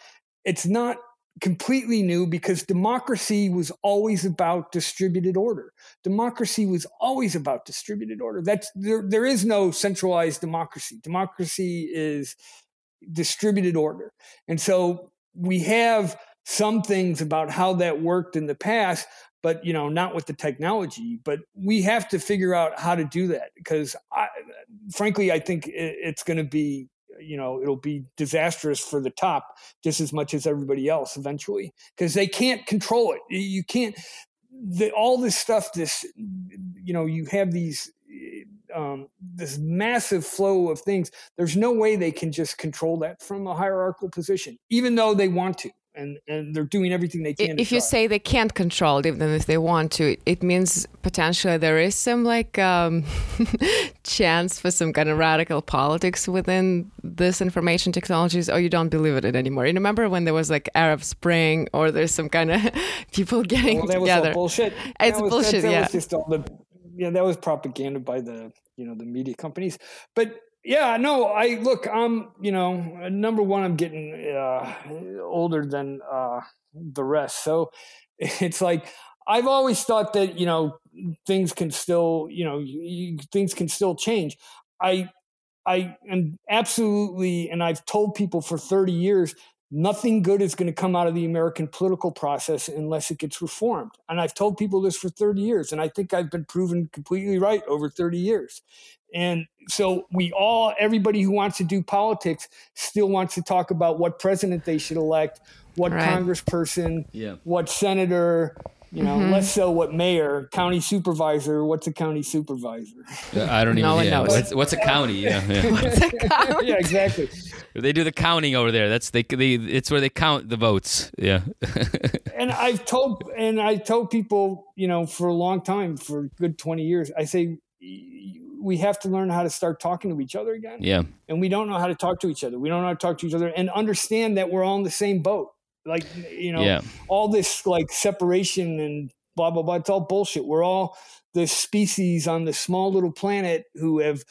It's not completely new because democracy was always about distributed order. Democracy was always about distributed order. That's there, there is no centralized democracy. Democracy is distributed order. And so we have some things about how that worked in the past, but you know, not with the technology. But we have to figure out how to do that because, I, frankly, I think it's going to be you know it'll be disastrous for the top just as much as everybody else eventually because they can't control it. You can't the, all this stuff this you know you have these um, this massive flow of things there's no way they can just control that from a hierarchical position even though they want to and and they're doing everything they can. If you say they can't control it, even if they want to, it means potentially there is some like um, chance for some kind of radical politics within this information technologies, or you don't believe in it anymore. You remember when there was like Arab Spring, or there's some kind of people getting well, that together? Was bullshit. It's that was, bullshit. That, that yeah. Was just all the, yeah, that was propaganda by the you know the media companies, but yeah, no, I look, I'm, you know, number one, I'm getting uh, older than uh, the rest. So it's like, I've always thought that, you know, things can still, you know, you, things can still change. I, I am absolutely, and I've told people for 30 years, nothing good is going to come out of the American political process unless it gets reformed. And I've told people this for 30 years, and I think I've been proven completely right over 30 years. And so we all, everybody who wants to do politics still wants to talk about what president they should elect, what Right. congressperson, Yeah. what senator, you know, less so what mayor, county supervisor, what's a county supervisor? I don't even. No yeah. knows. What's, what's a county? Yeah, yeah. yeah, exactly. they do the counting over there. That's they. they it's where they count the votes. Yeah. and I've told and I told people, you know, for a long time, for a good twenty years, I say we have to learn how to start talking to each other again. yeah. And we don't know how to talk to each other. We don't know how to talk to each other and understand that we're all in the same boat. Like you know, Yeah. all this like separation and blah blah blah. It's all bullshit. We're all the species on the small little planet who have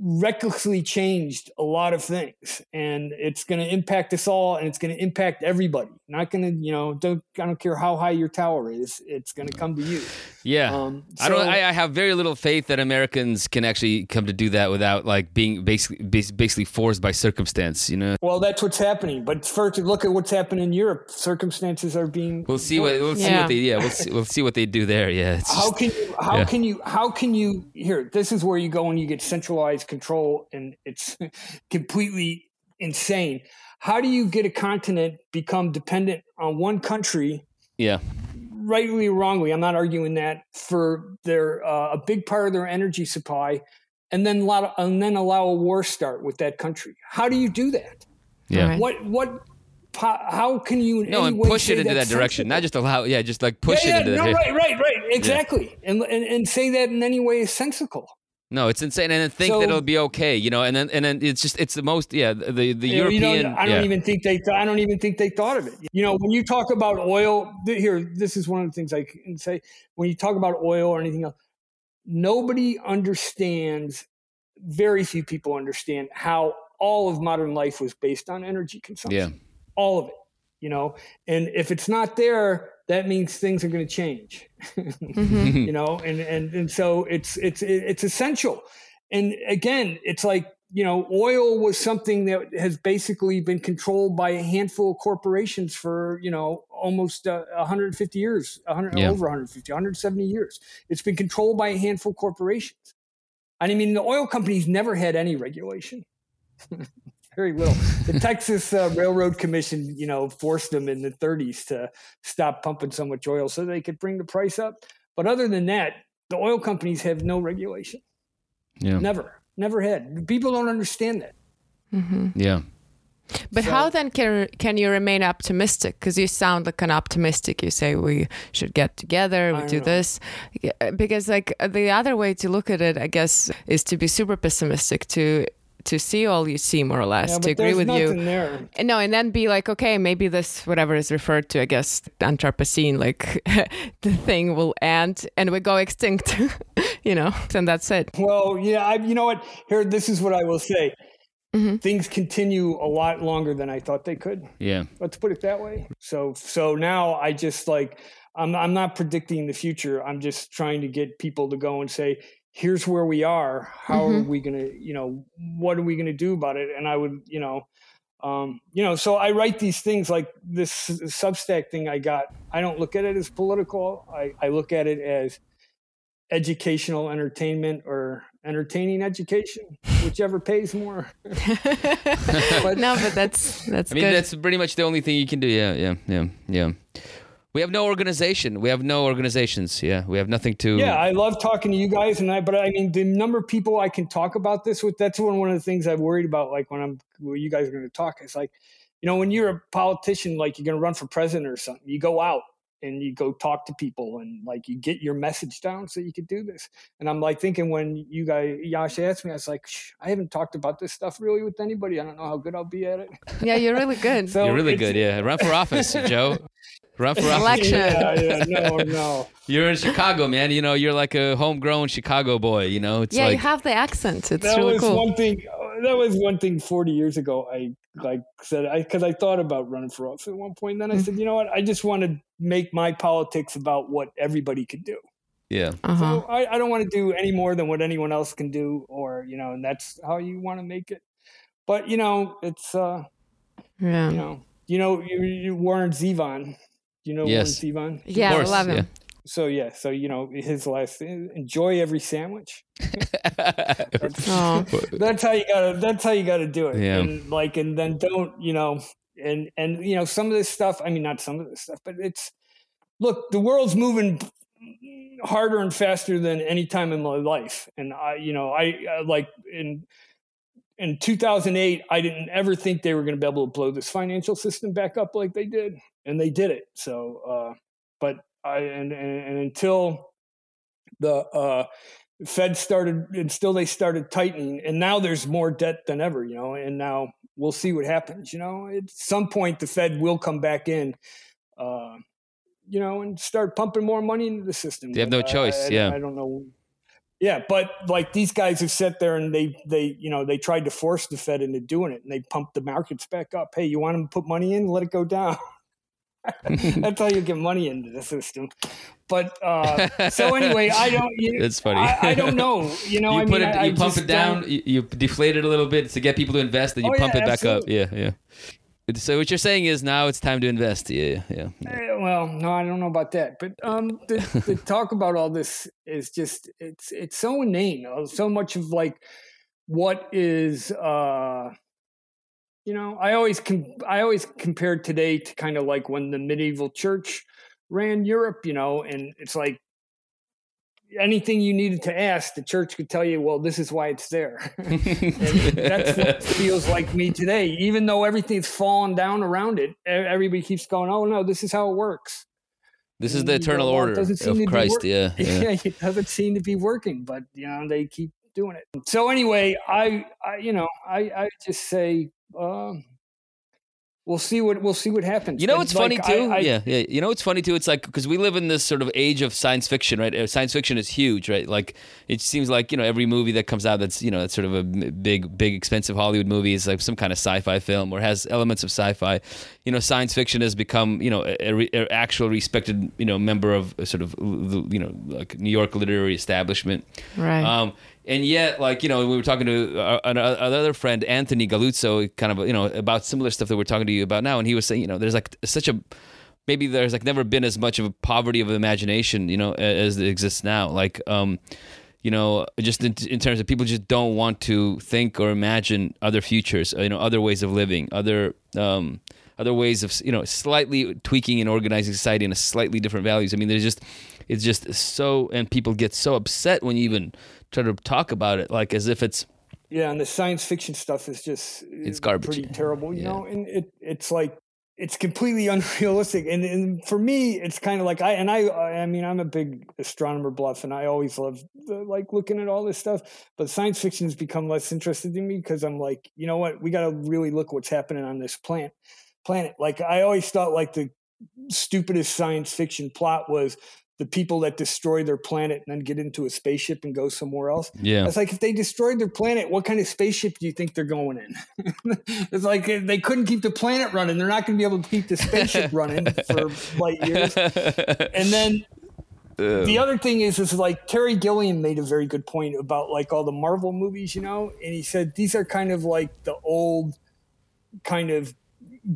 recklessly changed a lot of things and it's going to impact us all and it's going to impact everybody not going to you know don't i don't care how high your tower is it's going to come to you Yeah. Um, I don't. I, I have very little faith that Americans can actually come to do that without like being basically basically forced by circumstance. You know. well that's what's happening but first look at what's happening in europe circumstances are being We'll see what we'll see Yeah. what they yeah we'll see, we'll see what they do there. Yeah. It's how just- can you how yeah. can you how can you here this is where you go and you get centralized control and it's completely insane how do you get a continent become dependent on one country yeah. rightly or wrongly i'm not arguing that for their uh, a big part of their energy supply and then allow and then allow a war start with that country how do you do that Yeah. Right. what what how can you No, and push it into that direction, sensible? not just allow. Yeah, just like push yeah, it into yeah, that. no, right, right, right, exactly, and, and and say that in any way is sensical. No, it's insane, and then think So- that it'll be okay, you know, and then and then it's just it's the most yeah the the, European. don't- I don't yeah. even think they. I don't even think they thought of it. You know, when you talk about oil, th- here, this is one of the things I can say. When you talk about oil or anything else, nobody understands. Very few people understand how all of modern life was based on energy consumption. Yeah. All of it. You know, and if it's not there, that means things are going to change. you know, and and and so it's it's it's essential. And again, it's like you know, oil was something that has basically been controlled by a handful of corporations for you know almost uh, 150 years, 100 Yeah. over 150, 170 years. It's been controlled by a handful of corporations. And I mean, the oil companies never had any regulation. Very little. The Texas uh, Railroad Commission, you know, forced them in the 30s to stop pumping so much oil so they could bring the price up. But other than that, the oil companies have no regulation. Yeah. Never, never had. People don't understand that. Yeah. But So- how then can can you remain optimistic? Because you sound like an optimistic. You say we should get together, we do know. this, because like the other way to look at it, I guess, is to be super pessimistic to to see all you see, more or less, Yeah, to agree with you. there. No, and then be like, okay, maybe this whatever is referred to, I guess, Anthropocene, like the thing will end and we go extinct, you know, and that's it. Well, yeah, I, you know what? Here, this is what I will say. Mm-hmm. Things continue a lot longer than I thought they could. Yeah. Let's put it that way. So, so now I just like I'm I'm not predicting the future. I'm just trying to get people to go and say, here's where we are. How are we going to, you know, what are we going to do about it? And I would, you know, um, you know, so I write these things like this Substack thing I got. I don't look at it as political. I, I look at it as educational entertainment or entertaining education, whichever pays more. but No, but that's that's I mean, good. that's pretty much the only thing you can do. Yeah, yeah, yeah, yeah. We have no organization. We have no organizations. Yeah, we have nothing to. yeah, I love talking to you guys, and I. But I mean, the number of people I can talk about this with. That's one one of the things I'm worried about. Like when I'm, when you guys are going to talk, it's like, you know, when you're a politician, like you're going to run for president or something, you go out and you go talk to people and like you get your message down so you could do this. And I'm like thinking when you guys, Yash asked me, I was like, I haven't talked about this stuff really with anybody. I don't know how good I'll be at it. yeah, you're really good. So You're really good. Yeah, run for office, Joe. Run for office. Election. Yeah, yeah, no, no. You're in Chicago, man. You know, you're like a homegrown Chicago boy. You know, it's yeah, like you have the accent. It's that really was cool. one thing. That was one thing. Forty years ago, I like said I because I thought about running for office at one point. And then I said, you know what? I just want to make my politics about what everybody can do. yeah. uh-huh. So I, I don't want to do any more than what anyone else can do, or you know, and that's how you want to make it. But you know, it's uh, yeah. you know, you know, you, you Warren Zevon. You know Yes. Warren Zevon. Yeah, I course, love him. yeah. So yeah, so you know, his last enjoy every sandwich. Oh. that's how you gotta that's how you gotta do it Yeah. and like and then don't you know and and you know some of this stuff i mean not some of this stuff but it's look the world's moving harder and faster than any time in my life and i you know i, I like in in 2008 i didn't ever think they were going to be able to blow this financial system back up like they did and they did it so uh but i and and, and until the uh Fed started, and still they started tightening, and now there's more debt than ever, you know. And now we'll see what happens, you know. At some point, the Fed will come back in, uh, you know, and start pumping more money into the system. They have no choice, I, yeah. I don't know. Yeah, but like these guys have sat there and they they you know they tried to force the Fed into doing it, and they pumped the markets back up. Hey, you want them to put money in? Let it go down. That's how you get money into the system. But uh, so anyway, I don't. You, It's funny. I, I don't know. You know, you I put mean, it, I, you I pump it down, you, you deflate it a little bit to get people to invest, then you Oh, pump yeah, it back up. Yeah, yeah. So what you're saying is now it's time to invest. Yeah, yeah. yeah. Eh, Well, no, I don't know about that. But um, the, the talk about all this is just it's it's so inane. uh, So much of like what is uh, you know, I always com- I always compared today to kind of like when the medieval church ran Europe. You know, and it's like anything you needed to ask, the church could tell you, well, this is why it's there. that's what feels like me today. Even though everything's fallen down around it, everybody keeps going, "Oh no, this is how it works." This is the eternal order of Christ. Yeah, yeah. Yeah. it doesn't seem to be working, but you know they keep doing it. So anyway, I, I you know, I, I just say, um, we'll see what we'll see what happens. You know And, what's like, funny too? I, I, yeah, yeah. You know what's funny too? It's like because we live in this sort of age of science fiction, right? Uh, Science fiction is huge, right? Like it seems like you know every movie that comes out that's you know that's sort of a big, big, expensive Hollywood movie is like some kind of sci-fi film or has elements of sci-fi. You know, science fiction has become you know a, a, re- a actual respected you know member of a sort of l- you know like New York literary establishment. Right. Um, and yet, like you know, we were talking to uh, uh, another friend, Anthony Galluzzo, kind of you know about similar stuff that we're talking to you about now, and he was saying, you know, there's like such a maybe there's like never been as much of a poverty of imagination, you know, as it exists now. Like, um, you know, just in, in terms of people just don't want to think or imagine other futures, uh, you know, other ways of living, other um, other ways of you know slightly tweaking and organizing society in a slightly different values. I mean, there's just it's just so, and people get so upset when you even try to talk about it, like as if it's yeah, and the science fiction stuff is just It's garbage. pretty terrible, you Yeah. know. And it it's like it's completely unrealistic. And, and for me, it's kind of like I and I. I mean, I'm a big astronomer bluff, and I always love like looking at all this stuff. But science fiction has become less interested in me because I'm like, you know what? We got to really look what's happening on this planet. Planet. Like I always thought, like the stupidest science fiction plot was the people that destroy their planet and then get into a spaceship and go somewhere else. Yeah. It's like if they destroyed their planet, what kind of spaceship do you think they're going in? it's like eh, they couldn't keep the planet running. They're not going to be able to keep the spaceship running for light years. And then the other thing is, is like Terry Gilliam made a very good point about like all the Marvel movies, you know, and he said these are kind of like the old kind of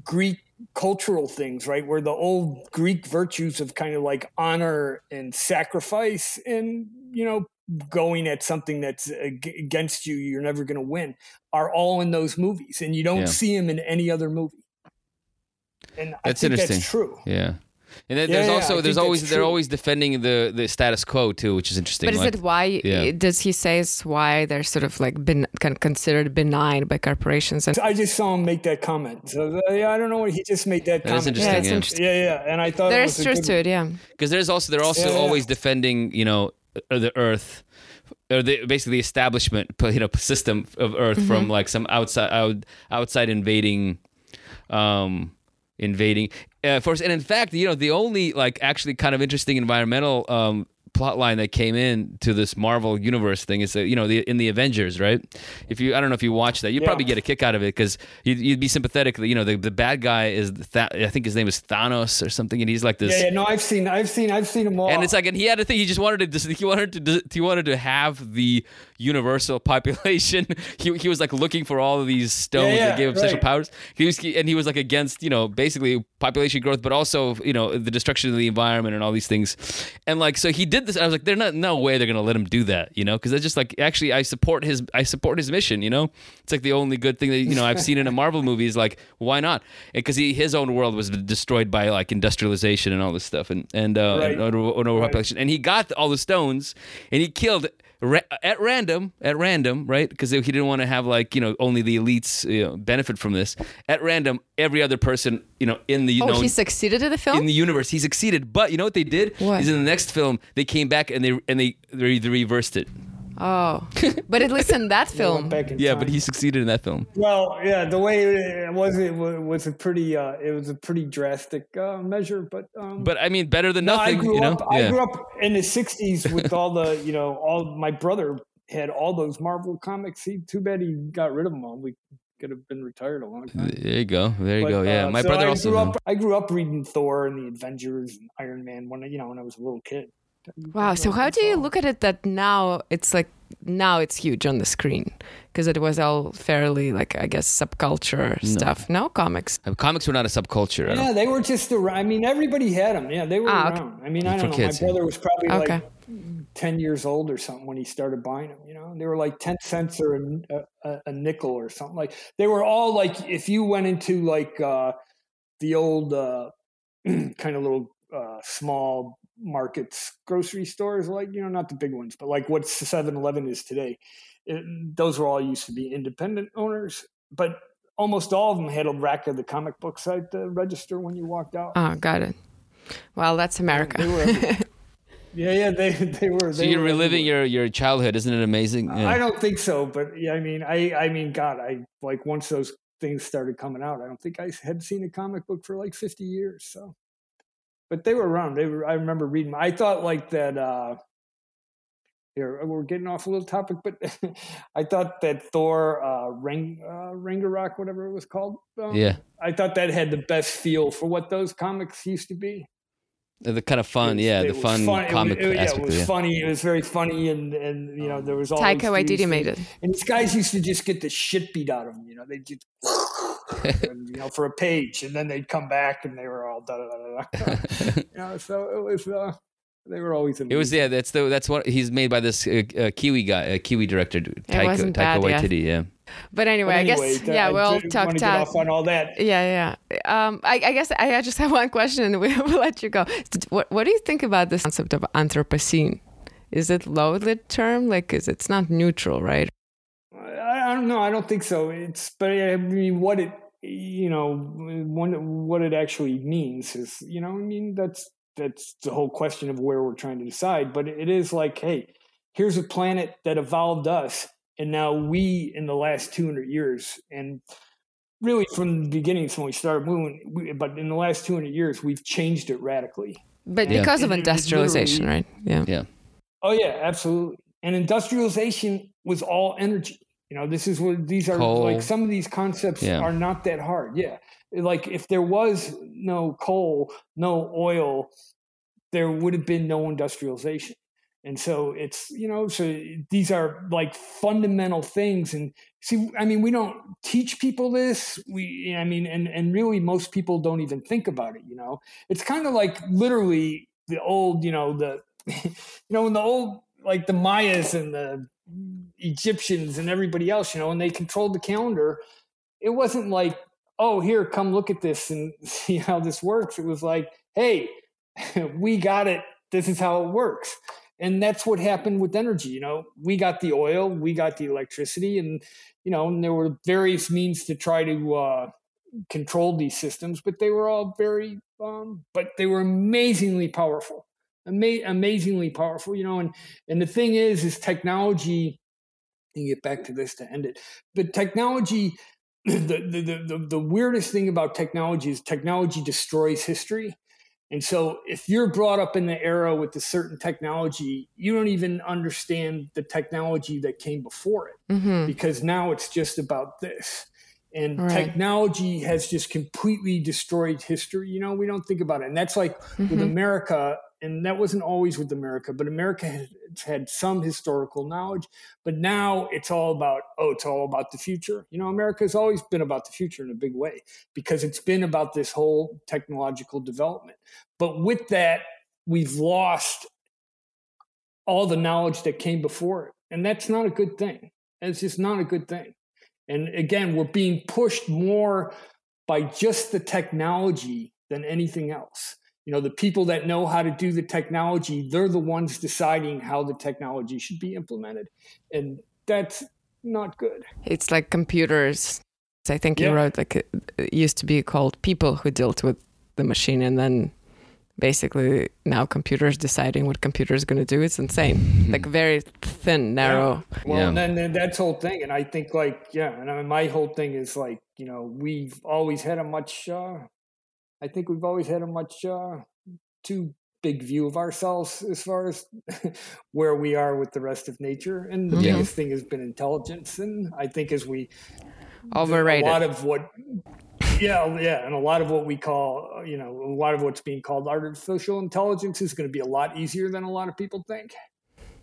Greek cultural things, right? Where the old Greek virtues of kind of like honor and sacrifice and, you know, going at something that's against you, you're never going to win, are all in those movies. And you don't yeah. see them in any other movie. And that's I think interesting. that's true. Yeah. And then there's yeah, also I there's always they're always defending the the status quo too, which is interesting. But is like- it why? yeah. Does he say it's why they're sort of like been kind of considered benign by corporations? And I just saw him make that comment. So uh, yeah, I don't know what he just made that, That is comment. interesting. yeah, it's yeah. interesting. Yeah, yeah. And I thought it There's was truth good- to it, yeah. because there's also they're also Yeah, yeah. always defending you know uh, the earth or the basically the establishment you know system of earth Mm-hmm. from like some outside out, outside invading um invading uh, first and in fact you know the only like actually kind of interesting environmental um plot line that came in to this Marvel universe thing is that you know the in the Avengers right if you I don't know if you watch that you'd Yeah. probably get a kick out of it because you'd, you'd be sympathetic you know the, the bad guy is Th- I think his name is Thanos or something and he's like this Yeah, yeah. No, I've seen, I've seen, I've seen them all. and it's like, and he had a thing. He just wanted to, he wanted to, he wanted to have the universal population. He, he was like looking for all of these stones Yeah, yeah, that gave him special powers. He was, and he was like against, you know, basically population growth, but also, you know, the destruction of the environment and all these things. And like, so he did this. I was like, there's not, no way they're gonna let him do that, you know, because it's just like, actually, I support his, I support his mission. You know, it's like the only good thing that you know I've seen in a Marvel movie is like, why not? Because he, his own world was destroyed by like industrialization and all this stuff, and and uh, Right. and and overpopulation. And he got all the stones, and he killed ra- at random, at random, right? Because he didn't want to have like you know only the elites you know, benefit from this. At random, every other person you know in the Oh, known, he succeeded in the film. in the universe, he succeeded. But you know what they did? What? Is in the next film they came back and they and they they reversed it. Oh, but at least in that film, went back in Yeah, time. but he succeeded in that film. Well, yeah, the way it was, it was a pretty, uh, it was a pretty drastic uh, measure. But, um, But I mean, better than no, nothing. I grew you know? up. I grew up in the '60s with all the, you know, all my brother had all those Marvel comics. He, too bad he got rid of them all. We could have been retired a long time. There you go. There you But, go. Yeah, uh, my so brother I also. Grew up, I grew up reading Thor and the Avengers and Iron Man when I- you know when I was a little kid. Wow. So how do you look at it that now it's like now it's huge on the screen because it was all fairly like I guess subculture stuff. No comics. Uh, Comics were not a subculture. I Yeah, they were just around. I mean, everybody had them. Yeah, they were Ah, okay. around. I mean, I don't know. kids, My yeah. brother was probably Okay. like ten years old or something when he started buying them. You know, they were like ten cents or a, a, a nickel or something. Like they were all like if you went into like uh, the old uh, kind of little uh, small markets, grocery stores, like you know, not the big ones, but like what 7-Eleven is today. It, those were all used to be independent owners, but almost all of them had a rack of the comic books at the register when you walked out. Oh, got it. Well, that's They America. were yeah, yeah, they they were. So they you're were reliving everywhere. your, your childhood, isn't it amazing? Yeah. I don't think so, but yeah, I mean, I I mean, God, I like once those things started coming out, I don't think I had seen a comic book for like 50 years. So, but they were around. They were. I remember reading. I thought like that. uh here we're getting off a little topic, but I thought that Thor, uh, Ring, uh, Ragnarok, whatever it was called, um, Yeah, I thought that had the best feel for what those comics used to be. the kind of fun. Was- Yeah, the was fun fun- it was- comic it, yeah, aspect. it of was it, yeah. funny. It was very funny, and and you know there was all Taika these Waititi dudes made it. And these guys used to just get the shit beat out of them. You know, they just and, you know for a page, and then they'd come back and they were all da da da da. da. you know, so it was. uh They were always. It was yeah. That's the that's what he's made by this uh, uh, Kiwi guy, uh, Kiwi director, Taika, Taika yeah. Waititi. Yeah. But anyway, But I guess anyway, yeah, I we'll talk wanna get ta- off on all that. Yeah, yeah. Um, I, I guess I just have one question, and we will let you go. What What do you think about this concept of Anthropocene? Is it loaded term? Like, is it's not neutral, right? I, I don't know. I don't think so. It's but I mean, what it you know, one, what it actually means is, you know, I mean, that's that's the whole question of where we're trying to decide. But it is like, hey, here's a planet that evolved us, and now we, in the last 200 years, and really from the beginning, when we started moving, we, but in the last 200 years, we've changed it radically. But yeah. because of industrialization, right? Yeah. Yeah. Oh yeah, absolutely. And industrialization was all energy. You know, this is what these are coal. like. Some of these concepts yeah. are not that hard. Yeah, like if there was no coal, no oil, there would have been no industrialization. And so it's, you know, so these are like fundamental things. And see, I mean, we don't teach people this. We, I mean, and, and really most people don't even think about it, you know, it's kind of like literally the old, you know, the, you know, in the old, like the Mayas and the Egyptians and everybody else, you know, and they controlled the calendar, it wasn't like, oh, here, come look at this and see how this works. It was like, hey, we got it. This is how it works and that's what happened with energy you know we got the oil we got the electricity and you know and there were various means to try to uh, control these systems but they were all very um, but they were amazingly powerful Ama- amazingly powerful you know and and the thing is is technology and get back to this to end it but technology the, the, the, the weirdest thing about technology is technology destroys history and so if you're brought up in the era with a certain technology, you don't even understand the technology that came before it mm-hmm. because now it's just about this. And right. technology has just completely destroyed history. You know, we don't think about it. And that's like mm-hmm. with America, and that wasn't always with America, but America has had some historical knowledge. But now it's all about, oh, it's all about the future. You know, America has always been about the future in a big way because it's been about this whole technological development. But with that, we've lost all the knowledge that came before it. And that's not a good thing. It's just not a good thing. And again, we're being pushed more by just the technology than anything else you know the people that know how to do the technology they're the ones deciding how the technology should be implemented. And that's not good. It's like computers. I think you wrote like it used to be called people who dealt with the machine and then basically now computers deciding what computers is going to do it's insane. Like very thin narrow. Yeah. well yeah. and then, then that's whole thing and i think like yeah and I mean, my whole thing is like you know we've always had a much uh, I think we've always had a much uh, too big view of ourselves as far as where we are with the rest of nature. And the yeah. biggest thing has been intelligence. And I think as we overrated a lot of what yeah yeah and a lot of what we call you know a lot of what's being called artificial intelligence is going to be a lot easier than a lot of people think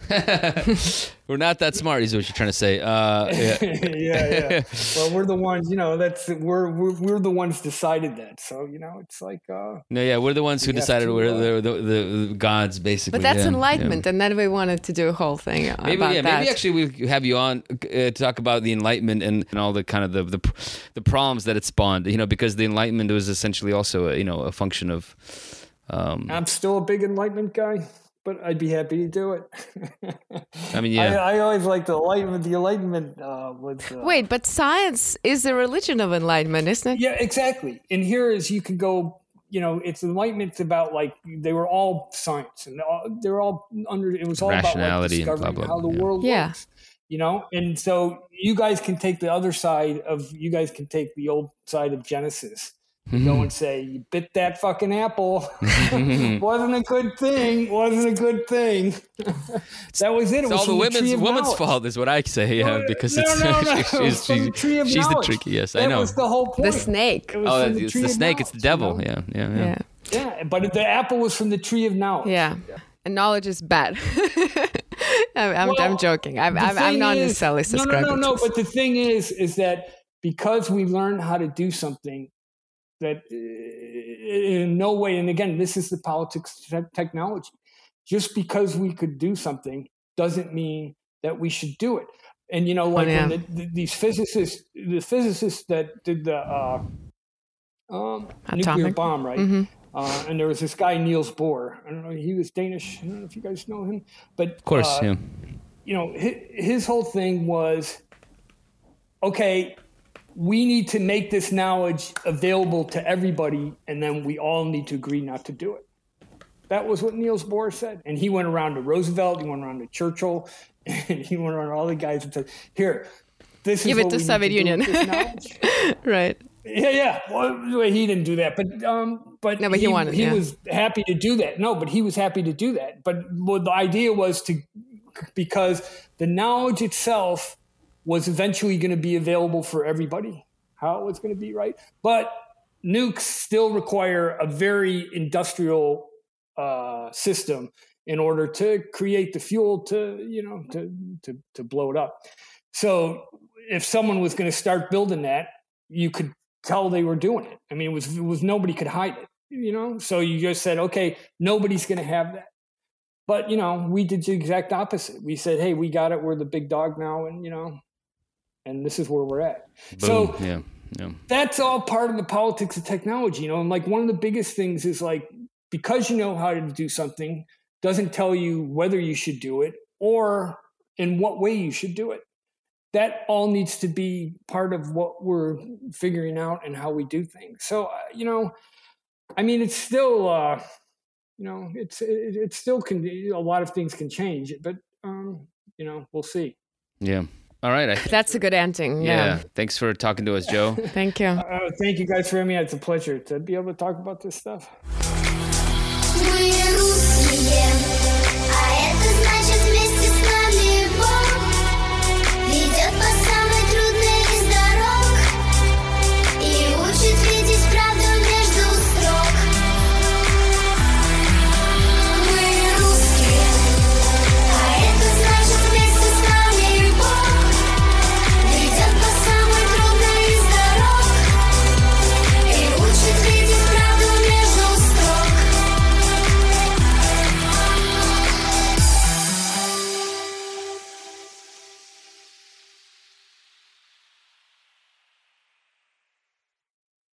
we're not that smart, is what you're trying to say. Uh, yeah. yeah, yeah. Well, we're the ones, you know. That's we're, we're we're the ones decided that. So you know, it's like uh, no, yeah, we're the ones who decided to, we're uh, the, the, the, gods, basically. But that's yeah, enlightenment, yeah. and then we wanted to do a whole thing maybe, about yeah, that. Maybe actually we have you on uh, to talk about the enlightenment and, and all the kind of the, the the problems that it spawned. You know, because the enlightenment was essentially also a, you know a function of. Um, I'm still a big enlightenment guy but I'd be happy to do it. I mean, yeah. I, I, always like the enlightenment. The enlightenment uh, was. Uh, Wait, but science is the religion of enlightenment, isn't it? Yeah, exactly. And here is you can go. You know, it's enlightenment about like they were all science, and they were all under. It was all about like discovering blah, blah, how the yeah. world yeah. works. You know, and so you guys can take the other side of. You guys can take the old side of Genesis. Go mm-hmm. and say, "You bit that fucking apple. Mm-hmm. wasn't a good thing. Wasn't a good thing." that was it. It was all the women's woman's fault, is what I say. Yeah, because no, it's no, no, she's, she's, the she's the tricky. Yes, that I know. Was the whole point. The snake. It oh, the it's the snake. It's the devil. You know? yeah, yeah, yeah, yeah. Yeah, but the apple was from the tree of knowledge. Yeah, and knowledge is bad. I'm, I'm, well, I'm, joking. I'm, I'm, I'm not is, necessarily subscribing. No, no, no, no. But the thing is, is that because we learn how to do something, that in no way, and again, this is the politics of technology. Just because we could do something doesn't mean that we should do it. And you know, like oh, yeah. the, the, these physicists, the physicists that did the uh, um, nuclear bomb, right? Mm-hmm. Uh, and there was this guy Niels Bohr. I don't know. He was Danish. I don't know if you guys know him, but of course, uh, yeah. You know, his, his whole thing was okay we need to make this knowledge available to everybody, and then we all need to agree not to do it. That was what Niels Bohr said. And he went around to Roosevelt, he went around to Churchill, and he went around all the guys and said, Here, this is Give it to Soviet Union. right. Yeah, yeah. Well, he didn't do that, but um, but, no, but he, he wanted. He yeah. was happy to do that. No, but he was happy to do that. But well, the idea was to because the knowledge itself was eventually going to be available for everybody. How it was going to be, right? But nukes still require a very industrial uh, system in order to create the fuel to you know to to to blow it up. So if someone was going to start building that, you could tell they were doing it. I mean, it was it was nobody could hide it. You know, so you just said, okay, nobody's going to have that. But you know, we did the exact opposite. We said, hey, we got it. We're the big dog now, and you know, and this is where we're at. Boom. So yeah. Yeah. That's all part of the politics of technology, you know. And like one of the biggest things is like because you know how to do something doesn't tell you whether you should do it or in what way you should do it. That all needs to be part of what we're figuring out and how we do things. So, uh, you know, I mean, it's still, uh, you know, it's it, it still can. A lot of things can change, but um, you know, we'll see. Yeah. All right. Th- That's a good ending. Yeah. yeah. Thanks for talking to us, Joe. thank you. Uh, thank you guys for having me. It's a pleasure to be able to talk about this stuff.